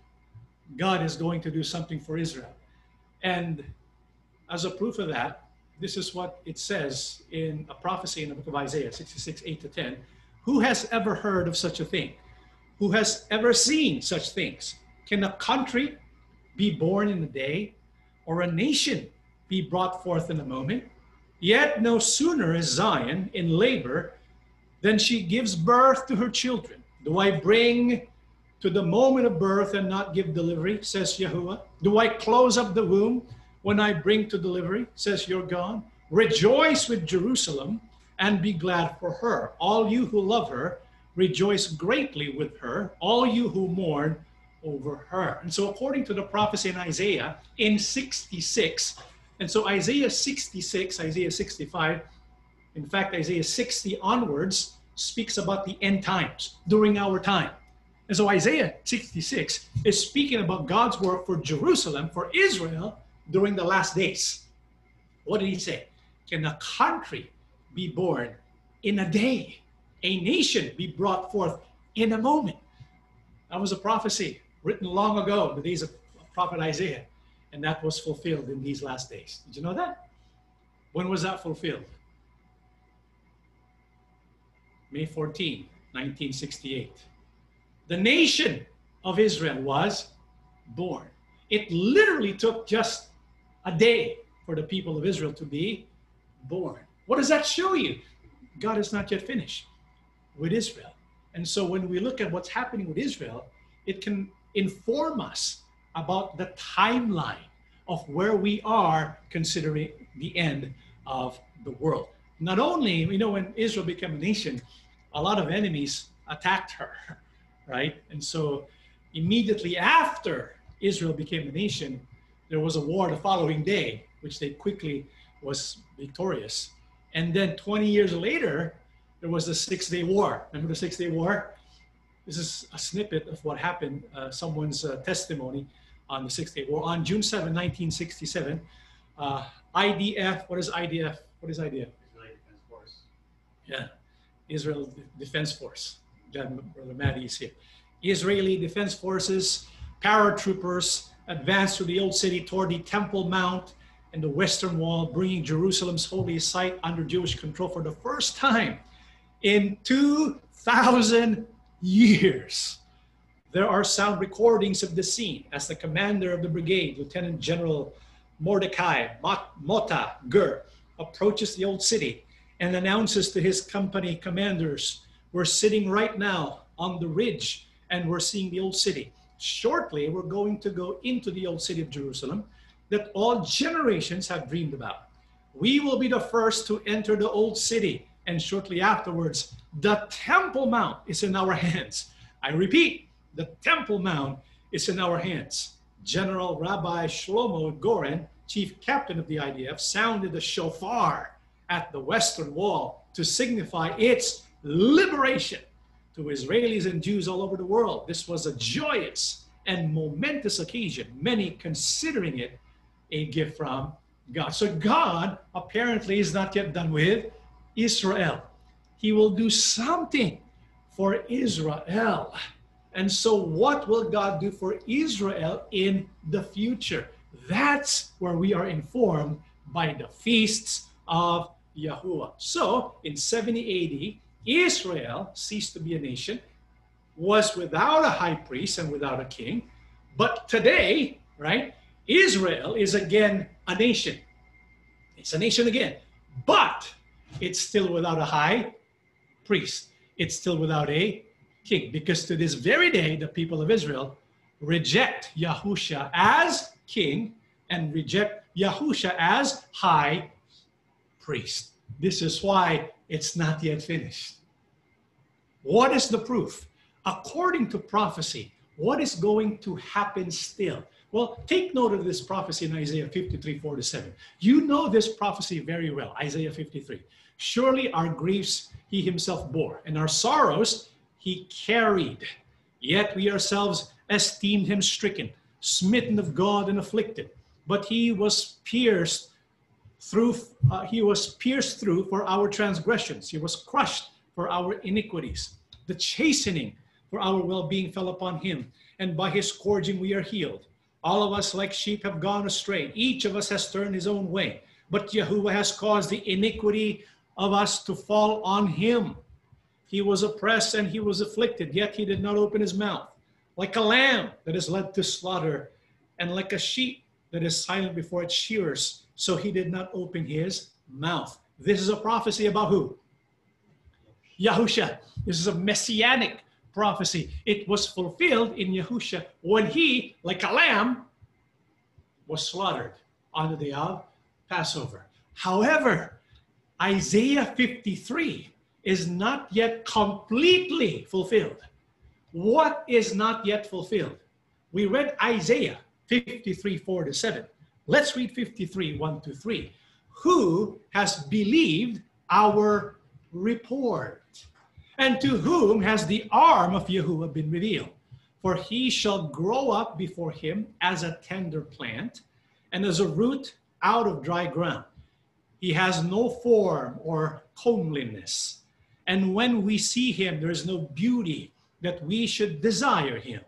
God is going to do something for Israel. And as a proof of that, this is what it says in a prophecy in the book of Isaiah 66, 8 to 10. Who has ever heard of such a thing? Who has ever seen such things? Can a country be born in a day, or a nation be brought forth in a moment? Yet no sooner is Zion in labor than she gives birth to her children. Do I bring to the moment of birth and not give delivery, says Yahuwah? Do I close up the womb when I bring to delivery, says your God? Rejoice with Jerusalem and be glad for her. All you who love her, rejoice greatly with her. All you who mourn, over her. And so, according to the prophecy in Isaiah in 66, and so Isaiah 66, Isaiah 65, in fact, Isaiah 60 onwards speaks about the end times during our time. And so Isaiah 66 is speaking about God's work for Jerusalem, for Israel during the last days. What did he say? Can a country be born in a day? A nation be brought forth in a moment? That was a prophecy written long ago, the days of prophet Isaiah, and that was fulfilled in these last days. Did you know that? When was that fulfilled? May 14, 1968. The nation of Israel was born. It literally took just a day for the people of Israel to be born. What does that show you? God is not yet finished with Israel. And so when we look at what's happening with Israel, it can inform us about the timeline of where we are considering the end of the world. Not only, you know, when Israel became a nation, a lot of enemies attacked her, right? And so immediately after Israel became a nation, there was a war the following day, which they quickly was victorious. And then 20 years later, there was the Six Day War. Remember the Six Day War? This is a snippet of what happened, uh, someone's uh, testimony on the 6th Day War. On June 7, 1967, uh, IDF. What is IDF? What is IDF? Israeli Defense Force. Yeah, Israel Defense Force. Brother Maddie is here. Israeli Defense Forces, paratroopers advanced through the old city toward the Temple Mount and the Western Wall, bringing Jerusalem's holy site under Jewish control for the first time in 2,000 years. There are sound recordings of the scene as the commander of the brigade, Lieutenant General Mordecai Mota Gur, approaches the old city and announces to his company commanders, We're sitting right now on the ridge and we're seeing the old city. Shortly, we're going to go into the old city of Jerusalem that all generations have dreamed about. We will be the first to enter the old city, and shortly afterwards, the Temple Mount is in our hands. I repeat, the Temple Mount is in our hands. General Rabbi Shlomo Goren, chief captain of the IDF, sounded the shofar at the Western Wall to signify its liberation to Israelis and Jews all over the world. This was a joyous and momentous occasion, many considering it a gift from God. So God apparently is not yet done with Israel. He will do something for Israel. And so, what will God do for Israel in the future? That's where we are informed by the feasts of Yahuwah. So, in 70 AD, Israel ceased to be a nation, was without a high priest and without a king. But today, right, Israel is again a nation. It's a nation again, but it's still without a high priest. It's still without a king, because to this very day, the people of Israel reject Yahusha as king and reject Yahusha as high priest. This is why it's not yet finished. What is the proof? According to prophecy, what is going to happen still? Well, take note of this prophecy in Isaiah 53, 4 to 7. You know this prophecy very well, Isaiah 53. Surely our griefs he himself bore, and our sorrows he carried. Yet we ourselves esteemed him stricken, smitten of God, and afflicted. But he was pierced through, uh, he was pierced through for our transgressions, he was crushed for our iniquities. The chastening for our well being fell upon him, and by his scourging we are healed. All of us, like sheep, have gone astray. Each of us has turned his own way. But Yahuwah has caused the iniquity of us to fall on him. He was oppressed and he was afflicted, yet he did not open his mouth. Like a lamb that is led to slaughter, and like a sheep that is silent before its shearers, so he did not open his mouth. This is a prophecy about who? Yahusha. This is a messianic prophecy. It was fulfilled in Yahusha when he, like a lamb, was slaughtered on the day of Passover. However, Isaiah 53 is not yet completely fulfilled. What is not yet fulfilled? We read Isaiah 53, 4 to 7. Let's read 53, 1 to 3. Who has believed our report? And to whom has the arm of Yahuwah been revealed? For he shall grow up before him as a tender plant and as a root out of dry ground. He has no form or comeliness. And when we see him, there is no beauty that we should desire him.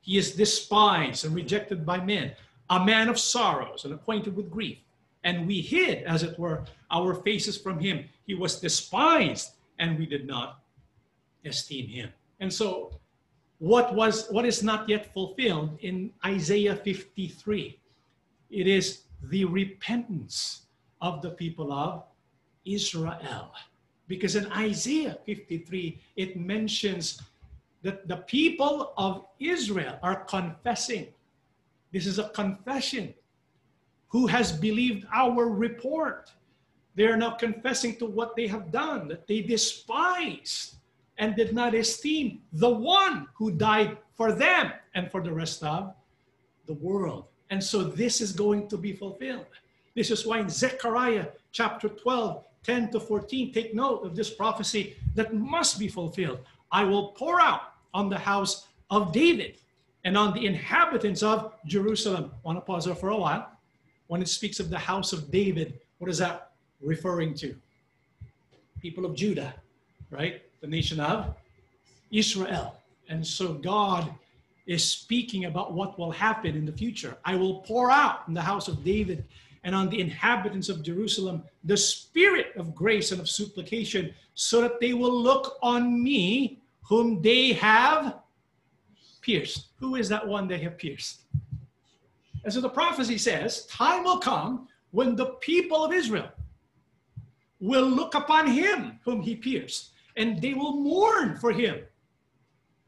He is despised and rejected by men, a man of sorrows and acquainted with grief. And we hid, as it were, our faces from him. He was despised, and we did not esteem him. And so what was what is not yet fulfilled in Isaiah 53 it is the repentance of the people of Israel because in Isaiah 53 it mentions that the people of Israel are confessing this is a confession who has believed our report they are now confessing to what they have done that they despised and did not esteem the one who died for them and for the rest of the world. And so this is going to be fulfilled. This is why in Zechariah chapter 12, 10 to 14, take note of this prophecy that must be fulfilled. I will pour out on the house of David and on the inhabitants of Jerusalem. I Want to pause there for a while? when it speaks of the house of David, what is that referring to? People of Judah, right? The nation of Israel. And so God is speaking about what will happen in the future. I will pour out in the house of David and on the inhabitants of Jerusalem the spirit of grace and of supplication, so that they will look on me whom they have pierced. Who is that one they have pierced? And so the prophecy says, time will come when the people of Israel will look upon him whom he pierced, and they will mourn for him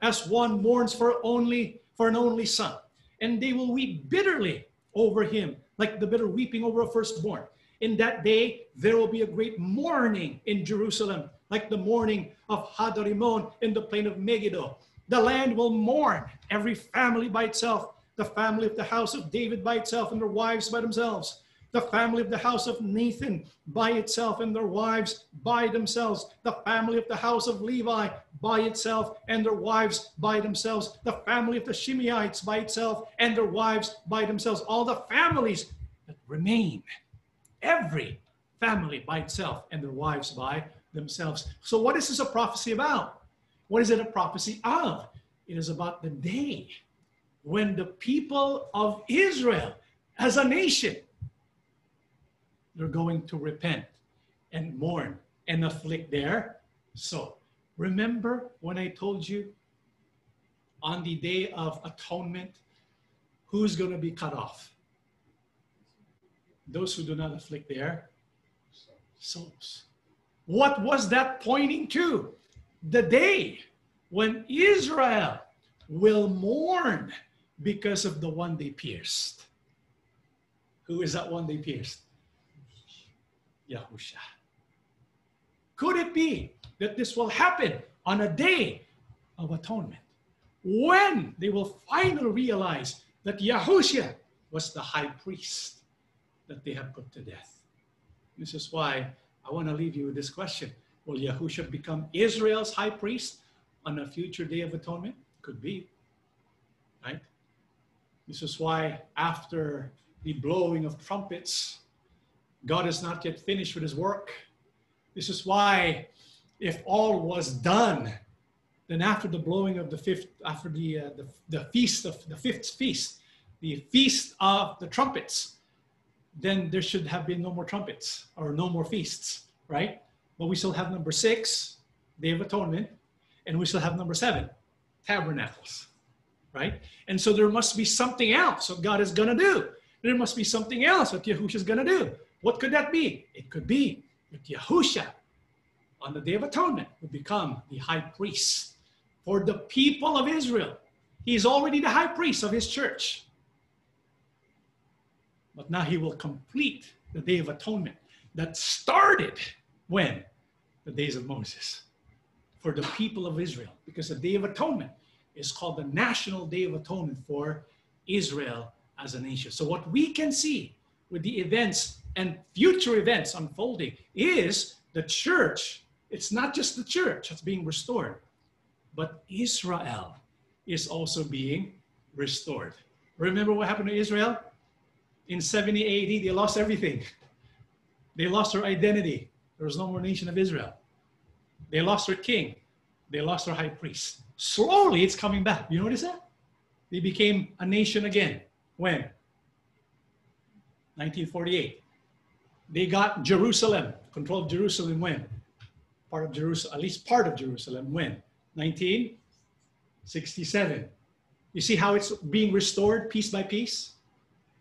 as one mourns for only for an only son. And they will weep bitterly over him, like the bitter weeping over a firstborn. In that day, there will be a great mourning in Jerusalem, like the mourning of Hadadrimmon in the plain of Megiddo. The land will mourn, every family by itself, the family of the house of David by itself, and their wives by themselves the family of the house of Nathan by itself and their wives by themselves, the family of the house of Levi by itself and their wives by themselves, the family of the Shimeites by itself and their wives by themselves, all the families that remain, every family by itself and their wives by themselves. So, what is this a prophecy about? What is it a prophecy of? It is about the day when the people of Israel as a nation they're going to repent and mourn and afflict there. So Remember when I told you on the day of atonement, who's going to be cut off? Those who do not afflict their souls. What was that pointing to? The day when Israel will mourn because of the one they pierced. Who is that one they pierced? Yahusha. Could it be that this will happen on a day of atonement when they will finally realize that Yahusha was the high priest that they have put to death? This is why I want to leave you with this question Will Yahusha become Israel's high priest on a future day of atonement? Could be, right? This is why after the blowing of trumpets God is not yet finished with his work. This is why, if all was done, then after the blowing of the fifth, after the, uh, the, the feast of the fifth feast, the feast of the trumpets, then there should have been no more trumpets or no more feasts, right? But we still have number six, Day of Atonement, and we still have number seven, Tabernacles, right? And so there must be something else that God is going to do. There must be something else that Yahushua is going to do. What could that be? It could be that Yahusha on the Day of Atonement would become the high priest for the people of Israel. He is already the high priest of his church. But now he will complete the Day of Atonement that started when? The days of Moses. For the people of Israel. Because the Day of Atonement is called the National Day of Atonement for Israel as a nation. So, what we can see with the events and future events unfolding is the church. It's not just the church that's being restored, but Israel is also being restored. Remember what happened to Israel? In 70 AD, they lost everything. They lost their identity. There was no more nation of Israel. They lost their king. They lost their high priest. Slowly, it's coming back. You notice that? They became a nation again. When? 1948. They got Jerusalem, control of Jerusalem when? Part of Jerusalem, at least part of Jerusalem when? 1967. You see how it's being restored piece by piece?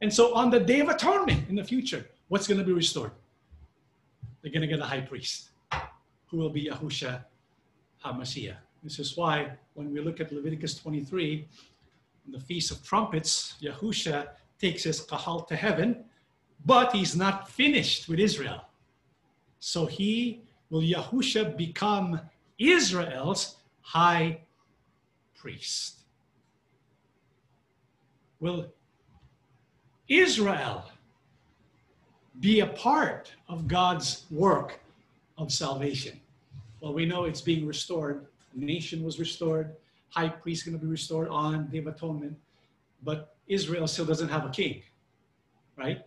And so on the Day of Atonement in the future, what's going to be restored? They're going to get a high priest who will be Yahusha HaMashiach. This is why when we look at Leviticus 23, the Feast of Trumpets, Yahusha takes his kahal to heaven but he's not finished with Israel. So he will Yahusha become Israel's high priest. Will Israel be a part of God's work of salvation? Well, we know it's being restored. The nation was restored. High priest going to be restored on Day of Atonement. But Israel still doesn't have a king, right?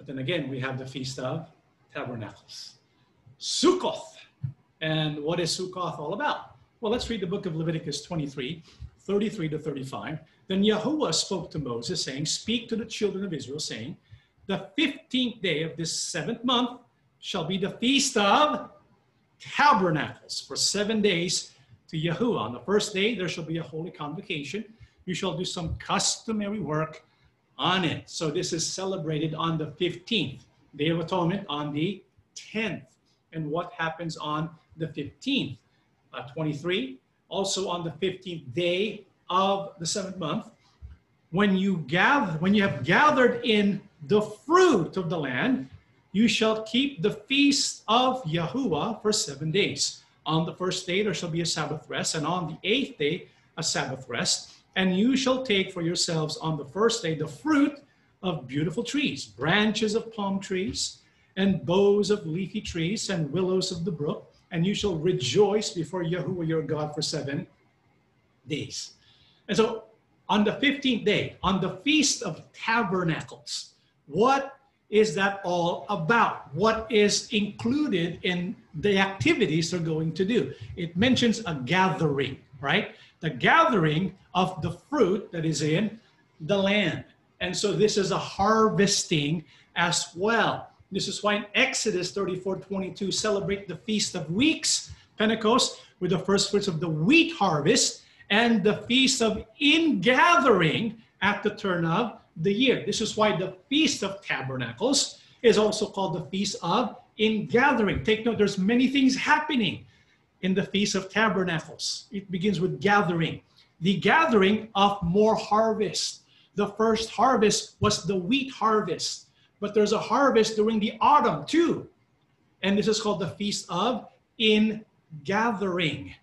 But then again, we have the Feast of Tabernacles. Sukkoth. And what is Sukkoth all about? Well, let's read the book of Leviticus 23, 33 to 35. Then Yahuwah spoke to Moses, saying, Speak to the children of Israel, saying, The 15th day of this seventh month shall be the feast of tabernacles for seven days to Yahuwah. On the first day, there shall be a holy convocation. You shall do some customary work on it. So this is celebrated on the 15th, Day of Atonement on the 10th. And what happens on the 15th? Uh, 23, also on the 15th day of the seventh month, when you gather, when you have gathered in the fruit of the land, you shall keep the feast of Yahuwah for seven days. On the first day there shall be a Sabbath rest, and on the eighth day a Sabbath rest. And you shall take for yourselves on the first day the fruit of beautiful trees, branches of palm trees, and boughs of leafy trees, and willows of the brook. And you shall rejoice before Yahuwah your God for seven days. And so on the 15th day, on the Feast of Tabernacles, what is that all about? What is included in the activities they're going to do? It mentions a gathering, right? The gathering of the fruit that is in the land. And so this is a harvesting as well. This is why in Exodus 34 22 celebrate the Feast of Weeks, Pentecost, with the first fruits of the wheat harvest, and the Feast of Ingathering at the turn of the year. This is why the Feast of Tabernacles is also called the Feast of Ingathering. Take note, there's many things happening in the Feast of Tabernacles. It begins with gathering, the gathering of more harvest. The first harvest was the wheat harvest, but there's a harvest during the autumn too. And this is called the Feast of In Gathering.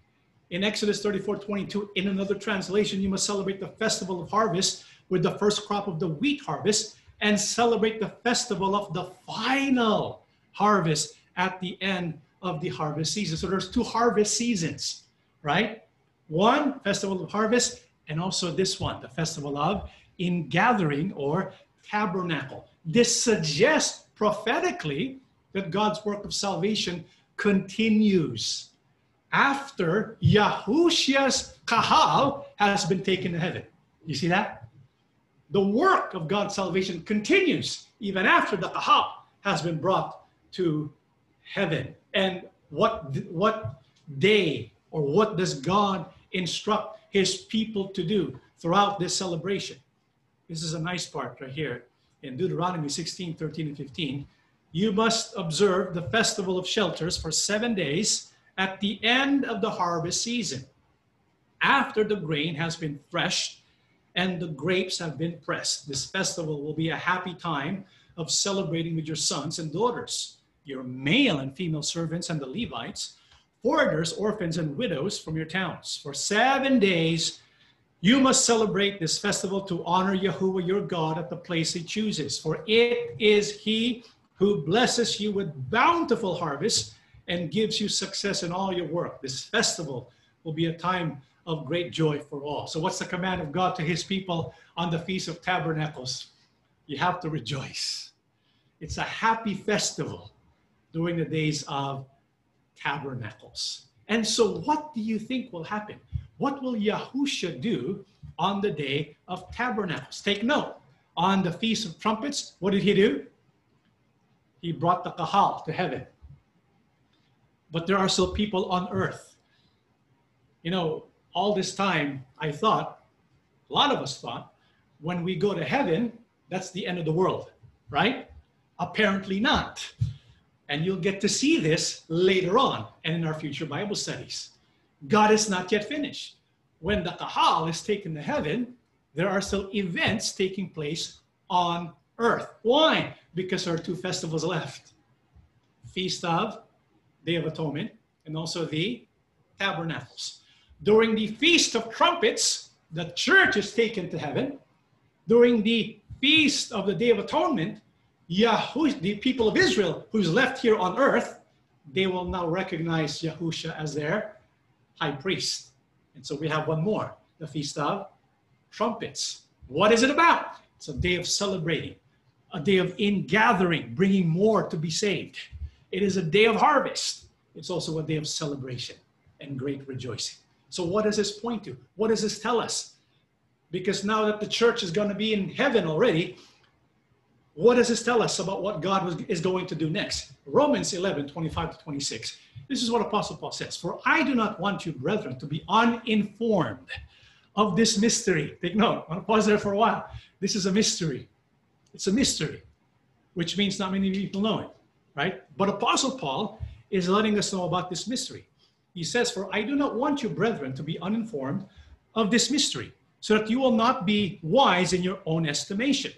In Exodus 34 22, in another translation, you must celebrate the festival of harvest with the first crop of the wheat harvest and celebrate the festival of the final harvest at the end of the harvest season. So there's two harvest seasons, right? One, festival of harvest, and also this one, the festival of ingathering or tabernacle. This suggests prophetically that God's work of salvation continues after Yahushua's kahal has been taken to heaven. You see that? the work of God's salvation continues even after the kahal has been brought to heaven. And what, what day or what does God instruct his people to do throughout this celebration? This is a nice part right here in Deuteronomy 16, 13, and 15. You must observe the festival of shelters for seven days at the end of the harvest season, after the grain has been threshed and the grapes have been pressed. This festival will be a happy time of celebrating with your sons and daughters, your male and female servants and the Levites, foreigners, orphans, and widows from your towns. For seven days, you must celebrate this festival to honor Yahuwah your God at the place he chooses. For it is he who blesses you with bountiful harvest and gives you success in all your work. This festival will be a time of great joy for all. So, what's the command of God to his people on the Feast of Tabernacles? You have to rejoice. It's a happy festival during the days of tabernacles. And so, what do you think will happen? What will Yahusha do on the day of tabernacles? Take note. On the Feast of Trumpets, what did he do? He brought the kahal to heaven. But there are still people on earth. You know, all this time, I thought, a lot of us thought, when we go to heaven, that's the end of the world, right? Apparently not. And you'll get to see this later on and in our future Bible studies. God is not yet finished. When the Kahal is taken to heaven, there are still events taking place on earth. Why? Because there are two festivals left Feast of Day of Atonement and also the Tabernacles. During the Feast of Trumpets, the church is taken to heaven. During the Feast of the Day of Atonement, Yahush, the people of Israel who's left here on earth, they will now recognize Yahusha as their high priest. And so we have one more, the Feast of Trumpets. What is it about? It's a day of celebrating, a day of ingathering, bringing more to be saved. It is a day of harvest. It's also a day of celebration and great rejoicing. So, what does this point to? What does this tell us? Because now that the church is going to be in heaven already, what does this tell us about what God was, is going to do next? Romans 11, 25 to 26. This is what Apostle Paul says For I do not want you, brethren, to be uninformed of this mystery. Take note, I'm going to pause there for a while. This is a mystery. It's a mystery, which means not many people know it, right? But Apostle Paul is letting us know about this mystery. He says, For I do not want you, brethren, to be uninformed of this mystery, so that you will not be wise in your own estimation.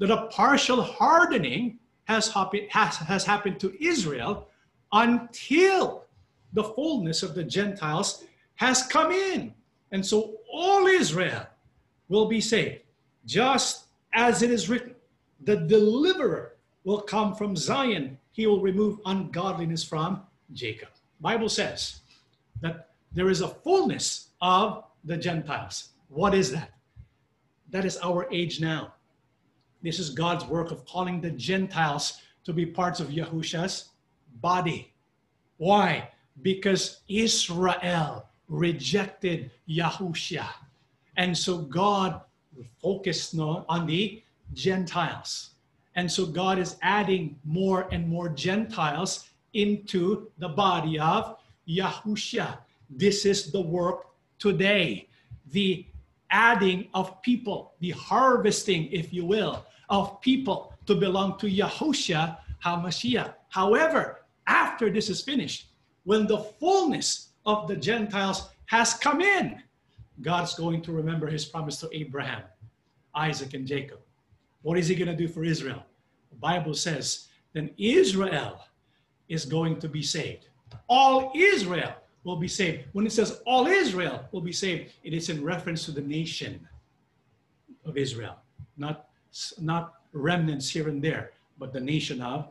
That a partial hardening has, has, has happened to Israel until the fullness of the Gentiles has come in. And so all Israel will be saved, just as it is written the deliverer will come from Zion. He will remove ungodliness from Jacob. Bible says that there is a fullness of the Gentiles. What is that? That is our age now. This is God's work of calling the Gentiles to be parts of Yahusha's body. Why? Because Israel rejected Yahusha. And so God focused on the Gentiles. And so God is adding more and more Gentiles into the body of Yahusha. This is the work today. The adding of people, the harvesting, if you will, of people to belong to Yahusha HaMashiach. However, after this is finished, when the fullness of the Gentiles has come in, God's going to remember his promise to Abraham, Isaac, and Jacob. What is he going to do for Israel? The Bible says, then Israel is going to be saved. All Israel will be saved. When it says all Israel will be saved, it is in reference to the nation of Israel, not, not remnants here and there, but the nation of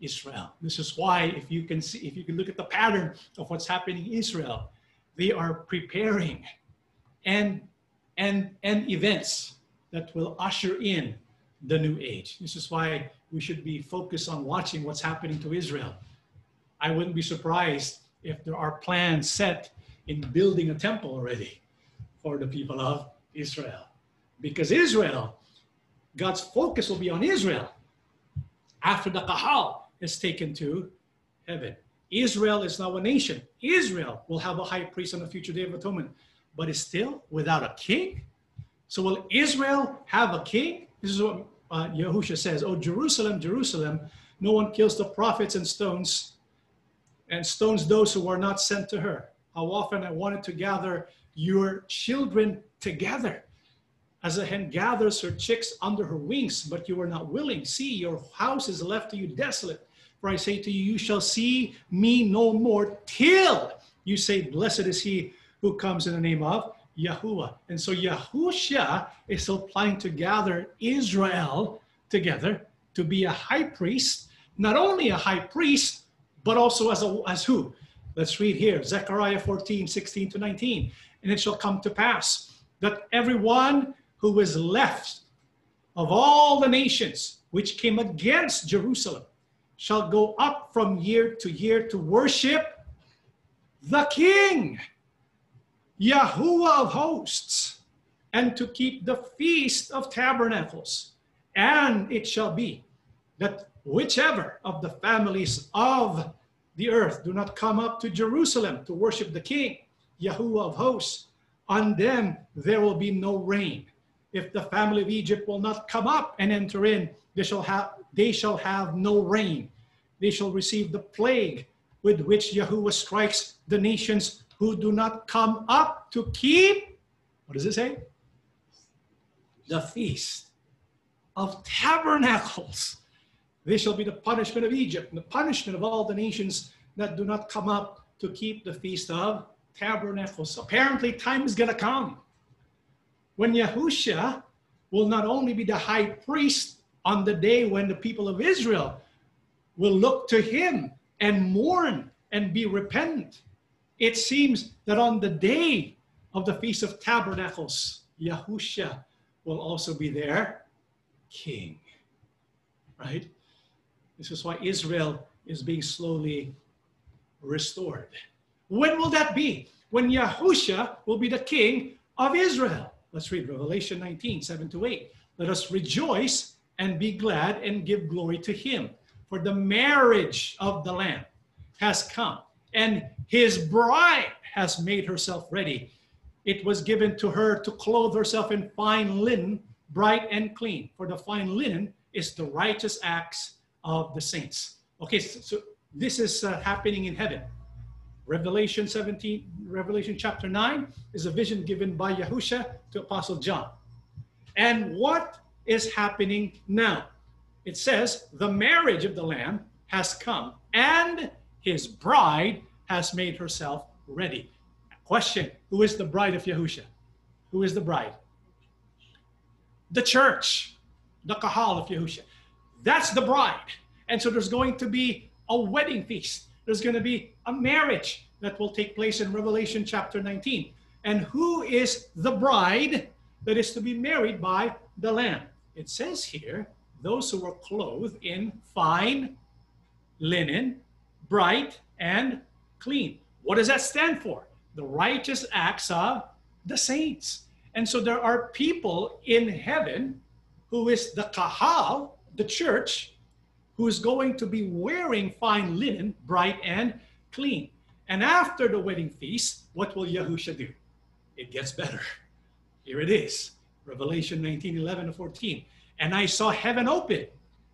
Israel. This is why, if you can see, if you can look at the pattern of what's happening in Israel, they are preparing and and and events that will usher in the new age. This is why we should be focused on watching what's happening to Israel. I wouldn't be surprised if there are plans set in building a temple already for the people of Israel. Because Israel, God's focus will be on Israel after the Kahal is taken to heaven. Israel is now a nation. Israel will have a high priest on the future day of atonement, but is still without a king. So will Israel have a king? This is what uh, Yahusha says, Oh, Jerusalem, Jerusalem, no one kills the prophets and stones, and stones those who are not sent to her. How often I wanted to gather your children together. As a hen gathers her chicks under her wings, but you are not willing. See, your house is left to you desolate. For I say to you, you shall see me no more till you say, Blessed is he who comes in the name of Yahuwah. And so Yahusha is still planning to gather Israel together to be a high priest, not only a high priest, but also as, a, as who? Let's read here Zechariah 14, 16 to 19. And it shall come to pass that everyone who is left of all the nations which came against Jerusalem shall go up from year to year to worship the King Yahuwah of hosts, and to keep the feast of tabernacles. And it shall be that whichever of the families of the earth do not come up to Jerusalem to worship the King, Yahuwah of hosts, on them there will be no rain. If the family of Egypt will not come up and enter in, they shall have, they shall have no rain. They shall receive the plague with which Yahuwah strikes the nations who do not come up to keep, what does it say? The feast of tabernacles. This shall be the punishment of Egypt and the punishment of all the nations that do not come up to keep the feast of tabernacles. Apparently, time is going to come when Yahusha will not only be the high priest on the day when the people of Israel will look to him and mourn and be repentant, it seems that on the day of the Feast of Tabernacles, Yahusha will also be their king. right? This is why Israel is being slowly restored. When will that be? When Yahusha will be the king of Israel. Let's read Revelation 19, 7 to 8. Let us rejoice and be glad and give glory to him. For the marriage of the Lamb has come, and his bride has made herself ready. It was given to her to clothe herself in fine linen, bright and clean. For the fine linen is the righteous acts of the saints. Okay, so, so this is uh, happening in heaven. Revelation 17, Revelation chapter 9 is a vision given by Yahusha to Apostle John. And what is happening now? It says, the marriage of the Lamb has come, and his bride has made herself ready. Question Who is the bride of Yahusha? Who is the bride? The church, the Kahal of Yahusha. That's the bride. And so there's going to be a wedding feast. There's going to be a marriage that will take place in Revelation chapter 19. And who is the bride that is to be married by the Lamb? It says here, those who were clothed in fine linen, bright and clean. What does that stand for? The righteous acts of the saints. And so there are people in heaven who is the kahal, the church, who is going to be wearing fine linen, bright and clean. And after the wedding feast, what will Yahusha do? It gets better. Here it is Revelation 19 11 to 14. And I saw heaven open,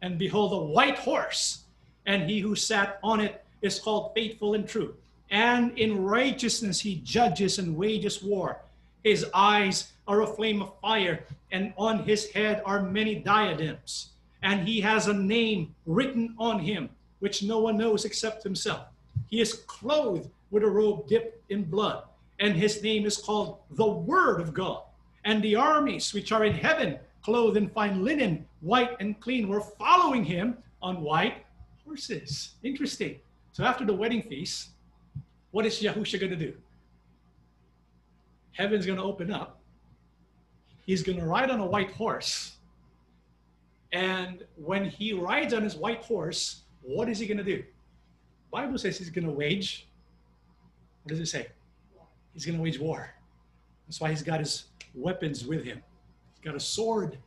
and behold, a white horse, and he who sat on it is called faithful and true. And in righteousness he judges and wages war. His eyes are a flame of fire, and on his head are many diadems and he has a name written on him, which no one knows except himself. He is clothed with a robe dipped in blood, and his name is called the Word of God. And the armies which are in heaven, clothed in fine linen, white and clean, were following him on white horses. Interesting. So after the wedding feast, what is Yahusha going to do? Heaven's going to open up. He's going to ride on a white horse and when he rides on his white horse, what is he going to do? Bible says he's going to wage. What does it say? He's going to wage war. That's why he's got his weapons with him. He's got a sword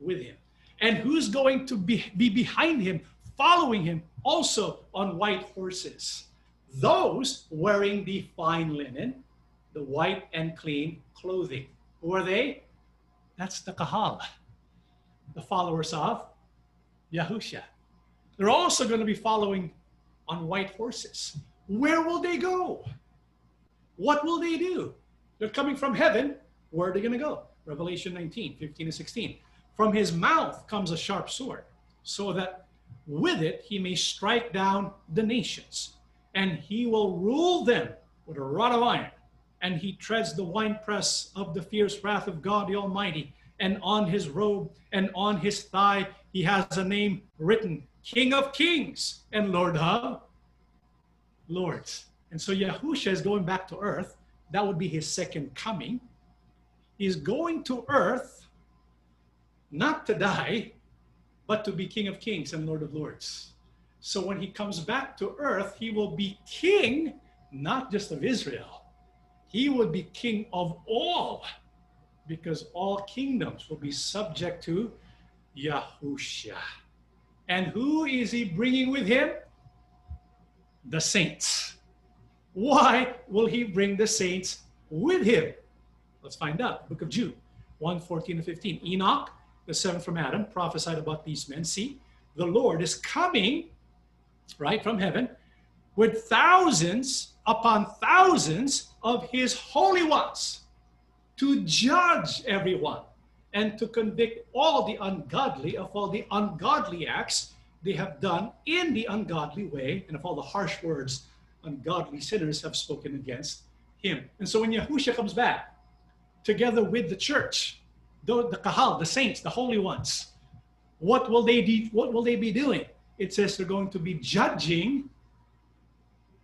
with him. And who's going to be, be behind him, following him, also on white horses? Those wearing the fine linen, the white and clean clothing. Who are they? That's the Kahal the followers of Yahusha. They're also going to be following on white horses. Where will they go? What will they do? They're coming from heaven. Where are they going to go? Revelation 19, 15 and 16. From his mouth comes a sharp sword, so that with it he may strike down the nations, and he will rule them with a rod of iron. And he treads the winepress of the fierce wrath of God the Almighty and on his robe and on his thigh he has a name written King of Kings and Lord of Lords. And so Yahusha is going back to earth. That would be his second coming. He's going to earth not to die, but to be King of Kings and Lord of Lords. So when he comes back to earth, he will be king not just of Israel, he would be king of all because all kingdoms will be subject to Yahusha. And who is he bringing with him? The saints. Why will he bring the saints with him? Let's find out. Book of Jude 1 14 and 15. Enoch, the seventh from Adam, prophesied about these men. See, the Lord is coming right from heaven with thousands upon thousands of his holy ones to judge everyone and to convict all the ungodly of all the ungodly acts they have done in the ungodly way and of all the harsh words ungodly sinners have spoken against him. And so when Yahusha comes back, together with the church, the, the kahal, the saints, the holy ones, what will they do, what will they be doing? It says they're going to be judging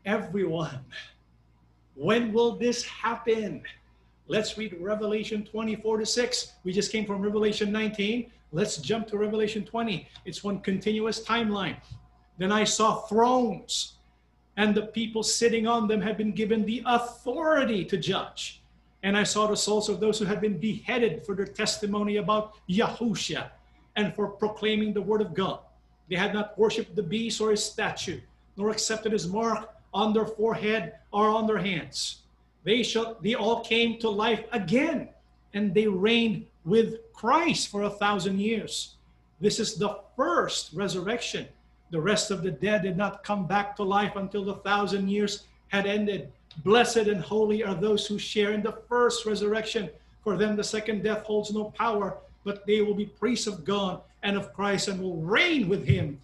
everyone. When will this happen? Let's read Revelation 24 to 6. We just came from Revelation 19. Let's jump to Revelation 20. It's one continuous timeline. Then I saw thrones, and the people sitting on them had been given the authority to judge. And I saw the souls of those who had been beheaded for their testimony about Yahusha and for proclaiming the word of God. They had not worshipped the beast or his statue, nor accepted his mark on their forehead or on their hands they shall they all came to life again and they reigned with Christ for a thousand years. This is the first resurrection. The rest of the dead did not come back to life until the thousand years had ended. Blessed and holy are those who share in the first resurrection. For them, the second death holds no power, but they will be priests of God and of Christ and will reign with him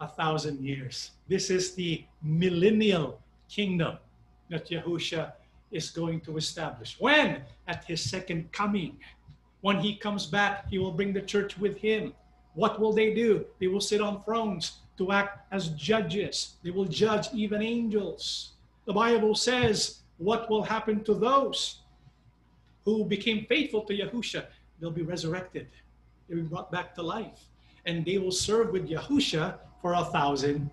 a thousand years. This is the millennial kingdom that Yahusha is going to establish. When? At his second coming. When he comes back, he will bring the church with him. What will they do? They will sit on thrones to act as judges. They will judge even angels. The Bible says what will happen to those who became faithful to Yahusha? They'll be resurrected. They'll be brought back to life. And they will serve with Yahusha for a thousand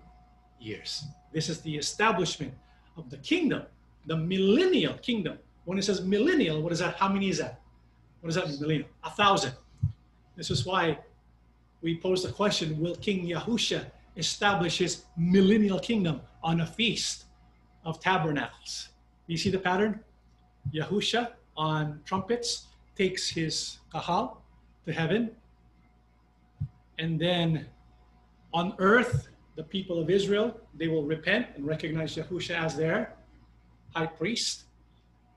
years. This is the establishment of the kingdom the millennial kingdom. When it says millennial, what is that? How many is that? What does that mean, millennial? A thousand. This is why we pose the question Will King Yahusha establish his millennial kingdom on a feast of tabernacles? You see the pattern? Yahusha on trumpets takes his kahal to heaven. And then on earth, the people of Israel, they will repent and recognize Yahusha as their high priest.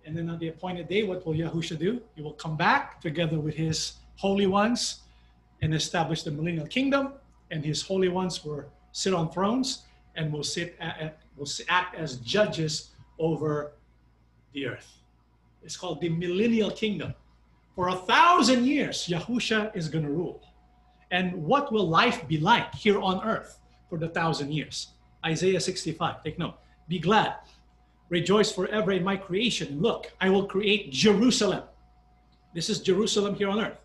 And then on the appointed day, what will Yahusha do? He will come back together with his holy ones and establish the millennial kingdom. And his holy ones will sit on thrones and will sit at, will act as judges over the earth. It's called the millennial kingdom. For a thousand years, Yahusha is going to rule. And what will life be like here on earth for the thousand years? Isaiah 65. Take note. Be glad Rejoice forever in my creation. Look, I will create Jerusalem. This is Jerusalem here on earth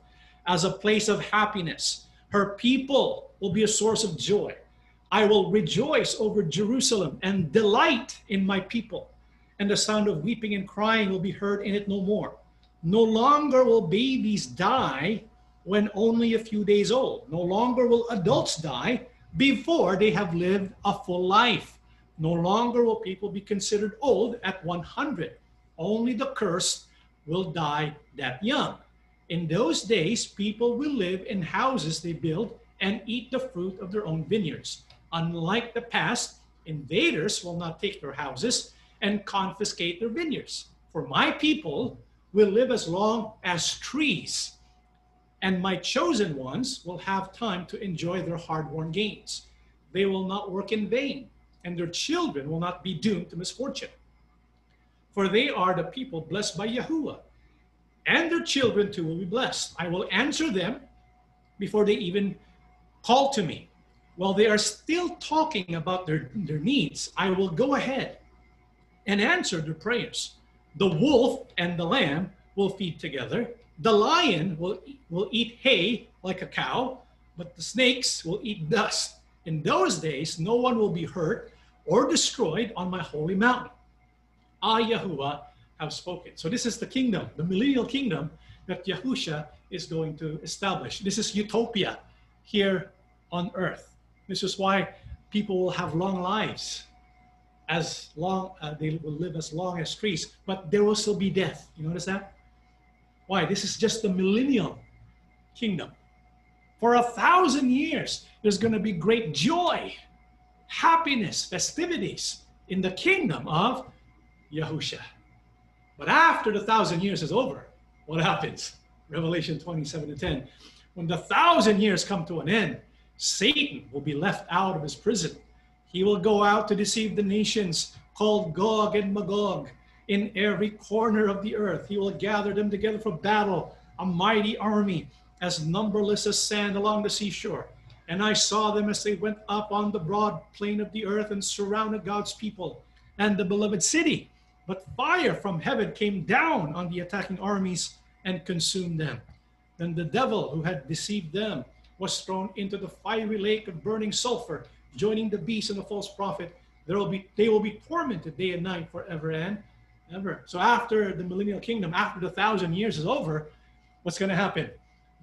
as a place of happiness. Her people will be a source of joy. I will rejoice over Jerusalem and delight in my people. And the sound of weeping and crying will be heard in it no more. No longer will babies die when only a few days old. No longer will adults die before they have lived a full life. No longer will people be considered old at 100. Only the cursed will die that young. In those days, people will live in houses they build and eat the fruit of their own vineyards. Unlike the past, invaders will not take their houses and confiscate their vineyards. For my people will live as long as trees, and my chosen ones will have time to enjoy their hard won gains. They will not work in vain and their children will not be doomed to misfortune. For they are the people blessed by Yahuwah, and their children too will be blessed. I will answer them before they even call to me. While they are still talking about their, their needs, I will go ahead and answer their prayers. The wolf and the lamb will feed together. The lion will, will eat hay like a cow, but the snakes will eat dust. In those days, no one will be hurt or destroyed on my holy mountain. I, Yahuwah, have spoken. So this is the kingdom, the millennial kingdom that Yahusha is going to establish. This is utopia here on earth. This is why people will have long lives, as long uh, they will live as long as trees, but there will still be death. You notice that? Why? This is just the millennial kingdom. For a thousand years, there's going to be great joy happiness, festivities in the kingdom of Yahusha. But after the thousand years is over, what happens? Revelation 27 to 10. When the thousand years come to an end, Satan will be left out of his prison. He will go out to deceive the nations called Gog and Magog in every corner of the earth. He will gather them together for battle, a mighty army, as numberless as sand along the seashore. And I saw them as they went up on the broad plain of the earth and surrounded God's people and the beloved city. But fire from heaven came down on the attacking armies and consumed them. Then the devil who had deceived them was thrown into the fiery lake of burning sulfur, joining the beast and the false prophet. There will be they will be tormented day and night forever and ever. So after the millennial kingdom, after the thousand years is over, what's going to happen?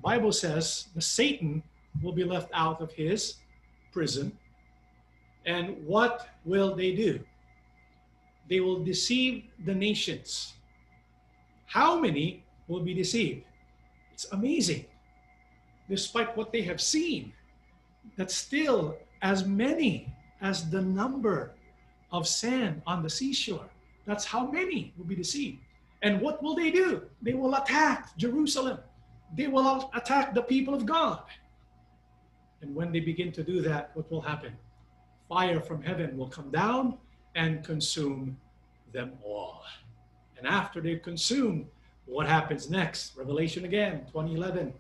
Bible says the Satan will be left out of his prison. And what will they do? They will deceive the nations. How many will be deceived? It's amazing. Despite what they have seen, that still as many as the number of sand on the seashore. That's how many will be deceived. And what will they do? They will attack Jerusalem. They will attack the people of God. And when they begin to do that, what will happen? Fire from heaven will come down and consume them all. And after they're consumed, what happens next? Revelation again, 2011.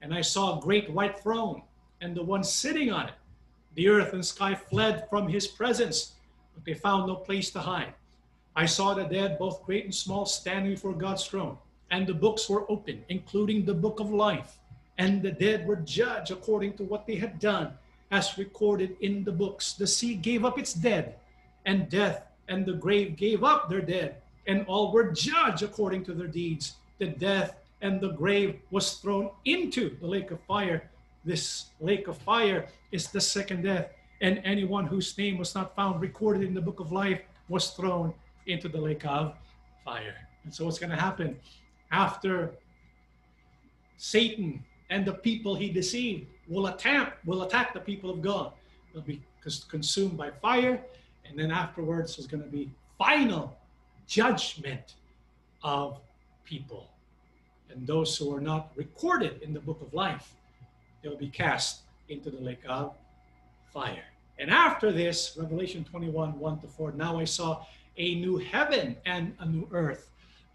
And I saw a great white throne and the one sitting on it. The earth and sky fled from his presence, but they found no place to hide. I saw the dead, both great and small, standing before God's throne, and the books were open, including the book of life. And the dead were judged according to what they had done, as recorded in the books. The sea gave up its dead, and death and the grave gave up their dead, and all were judged according to their deeds. The death and the grave was thrown into the lake of fire. This lake of fire is the second death, and anyone whose name was not found recorded in the book of life was thrown into the lake of fire. And so, what's going to happen after Satan and the people he deceived will attack will attack the people of God? They'll be consumed by fire, and then afterwards there's going to be final judgment of people. And those who are not recorded in the book of life, they'll be cast into the lake of fire. And after this, Revelation 21 1 to 4, now I saw a new heaven and a new earth.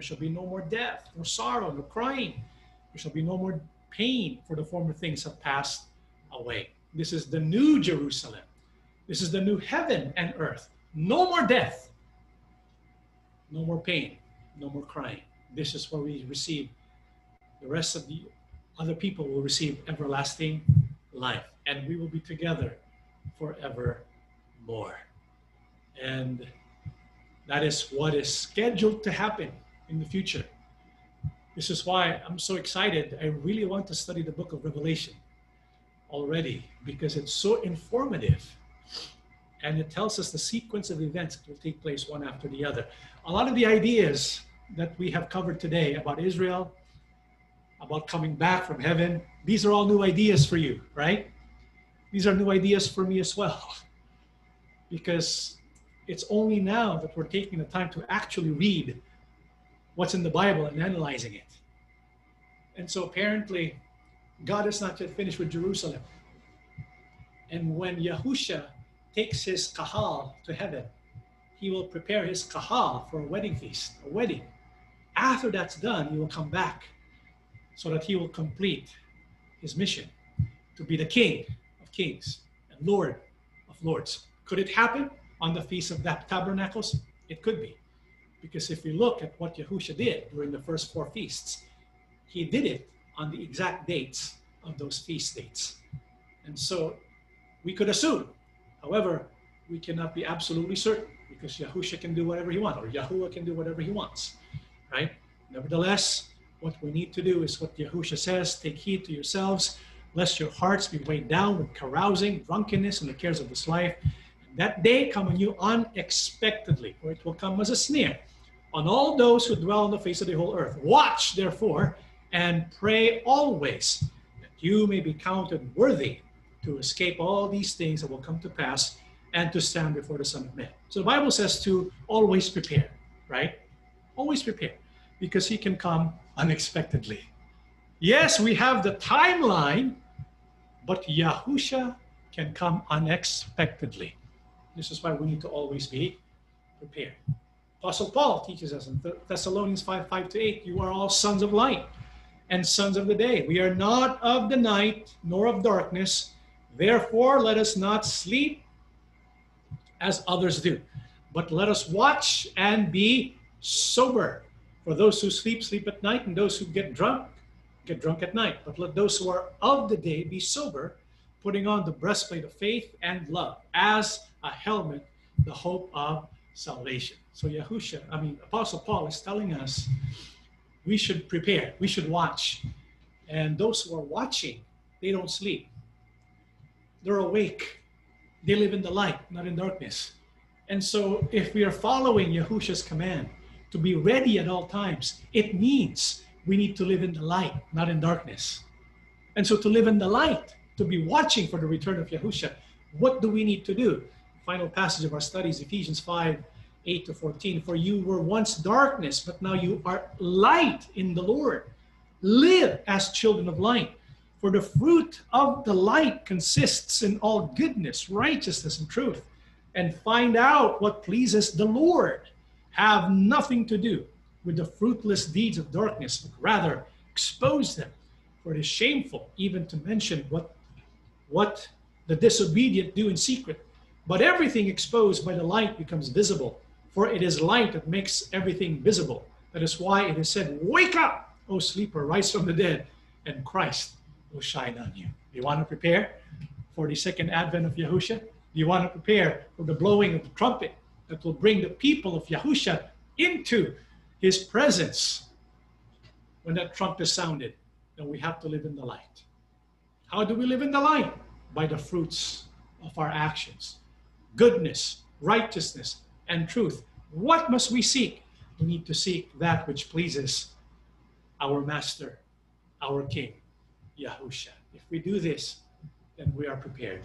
There shall be no more death, nor sorrow, nor crying. There shall be no more pain, for the former things have passed away. This is the new Jerusalem. This is the new heaven and earth. No more death, no more pain, no more crying. This is where we receive. The rest of the other people will receive everlasting life, and we will be together forevermore. And that is what is scheduled to happen in the future. This is why I'm so excited. I really want to study the book of Revelation already because it's so informative and it tells us the sequence of events that will take place one after the other. A lot of the ideas that we have covered today about Israel, about coming back from heaven, these are all new ideas for you, right? These are new ideas for me as well. Because it's only now that we're taking the time to actually read what's in the Bible and analyzing it. And so apparently, God is not yet finished with Jerusalem. And when Yahusha takes his kahal to heaven, he will prepare his kahal for a wedding feast, a wedding. After that's done, he will come back so that he will complete his mission to be the king of kings and lord of lords. Could it happen? on the Feast of that Tabernacles? It could be. Because if you look at what Yahusha did during the first four feasts, he did it on the exact dates of those feast dates. And so we could assume. However, we cannot be absolutely certain because Yahusha can do whatever he wants, or Yahuwah can do whatever he wants, right? Nevertheless, what we need to do is what Yahusha says take heed to yourselves, lest your hearts be weighed down with carousing, drunkenness, and the cares of this life that day come on you unexpectedly, or it will come as a snare on all those who dwell on the face of the whole earth. Watch, therefore, and pray always that you may be counted worthy to escape all these things that will come to pass and to stand before the Son of Man. So the Bible says to always prepare, right? Always prepare. because he can come unexpectedly. Yes, we have the timeline, but Yahusha can come unexpectedly. This is why we need to always be prepared. Apostle Paul teaches us in Thessalonians 5 5 to 8, you are all sons of light and sons of the day. We are not of the night nor of darkness. Therefore, let us not sleep as others do, but let us watch and be sober. For those who sleep, sleep at night, and those who get drunk, get drunk at night. But let those who are of the day be sober, putting on the breastplate of faith and love, as a helmet, the hope of salvation. So Yahusha, I mean, Apostle Paul is telling us we should prepare, we should watch. And those who are watching, they don't sleep. They're awake. They live in the light, not in darkness. And so if we are following Yahusha's command to be ready at all times, it means we need to live in the light, not in darkness. And so to live in the light, to be watching for the return of Yahusha, what do we need to do? Final passage of our studies, Ephesians 5, 8 to 14. For you were once darkness, but now you are light in the Lord. Live as children of light. For the fruit of the light consists in all goodness, righteousness, and truth. And find out what pleases the Lord. Have nothing to do with the fruitless deeds of darkness, but rather expose them. For it is shameful even to mention what, what the disobedient do in secret. But everything exposed by the light becomes visible, for it is light that makes everything visible. That is why it is said, Wake up, O sleeper, rise from the dead, and Christ will shine on you. Do you want to prepare for the second advent of Yahusha? Do you want to prepare for the blowing of the trumpet that will bring the people of Yahusha into his presence? When that trumpet is sounded, then we have to live in the light. How do we live in the light? By the fruits of our actions goodness, righteousness, and truth. What must we seek? We need to seek that which pleases our Master, our King, Yahusha. If we do this, then we are prepared.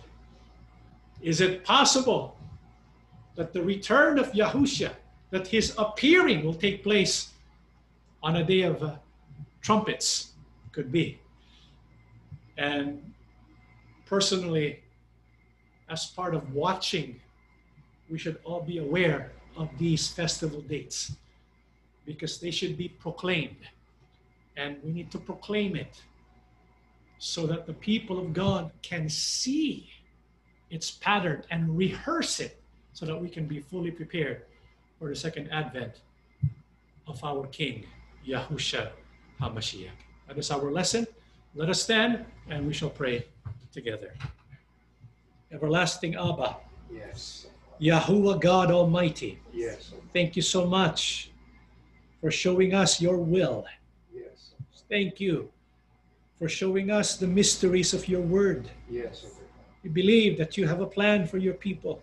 Is it possible that the return of Yahusha, that his appearing will take place on a day of uh, trumpets? Could be. And personally, as part of watching, we should all be aware of these festival dates because they should be proclaimed. And we need to proclaim it so that the people of God can see its pattern and rehearse it so that we can be fully prepared for the second advent of our King, Yahusha HaMashiach. That is our lesson. Let us stand and we shall pray together. Everlasting Abba. Yes. Yahuwah God Almighty. Yes. Thank you so much for showing us your will. Yes. Thank you for showing us the mysteries of your word. Yes. We believe that you have a plan for your people.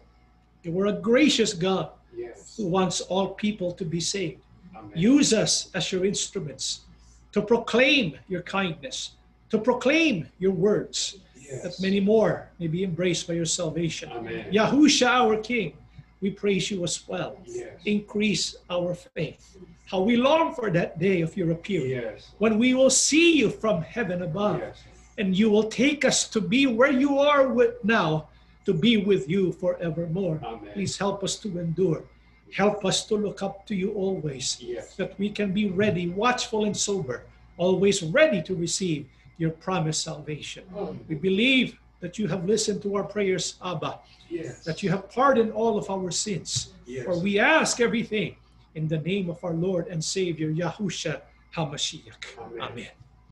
You are a gracious God Yes. who wants all people to be saved. Amen. Use us as your instruments to proclaim your kindness, to proclaim your words, yes. that many more may be embraced by your salvation. Amen. Yahusha, our King, we praise you as well. Yes. Increase our faith. How we long for that day of your appearing, Yes. when we will see you from heaven above, Yes. and you will take us to be where you are with now, to be with you forevermore. Amen. Please help us to endure. Help us to look up to you always, that we can be ready, watchful, and sober, always ready to receive your promised salvation. Hmm. We believe that you have listened to our prayers, Abba, Yes. that you have pardoned all of our sins. Yes. For we ask everything in the name of our Lord and Savior, Yahusha HaMashiach. Amen. Amen.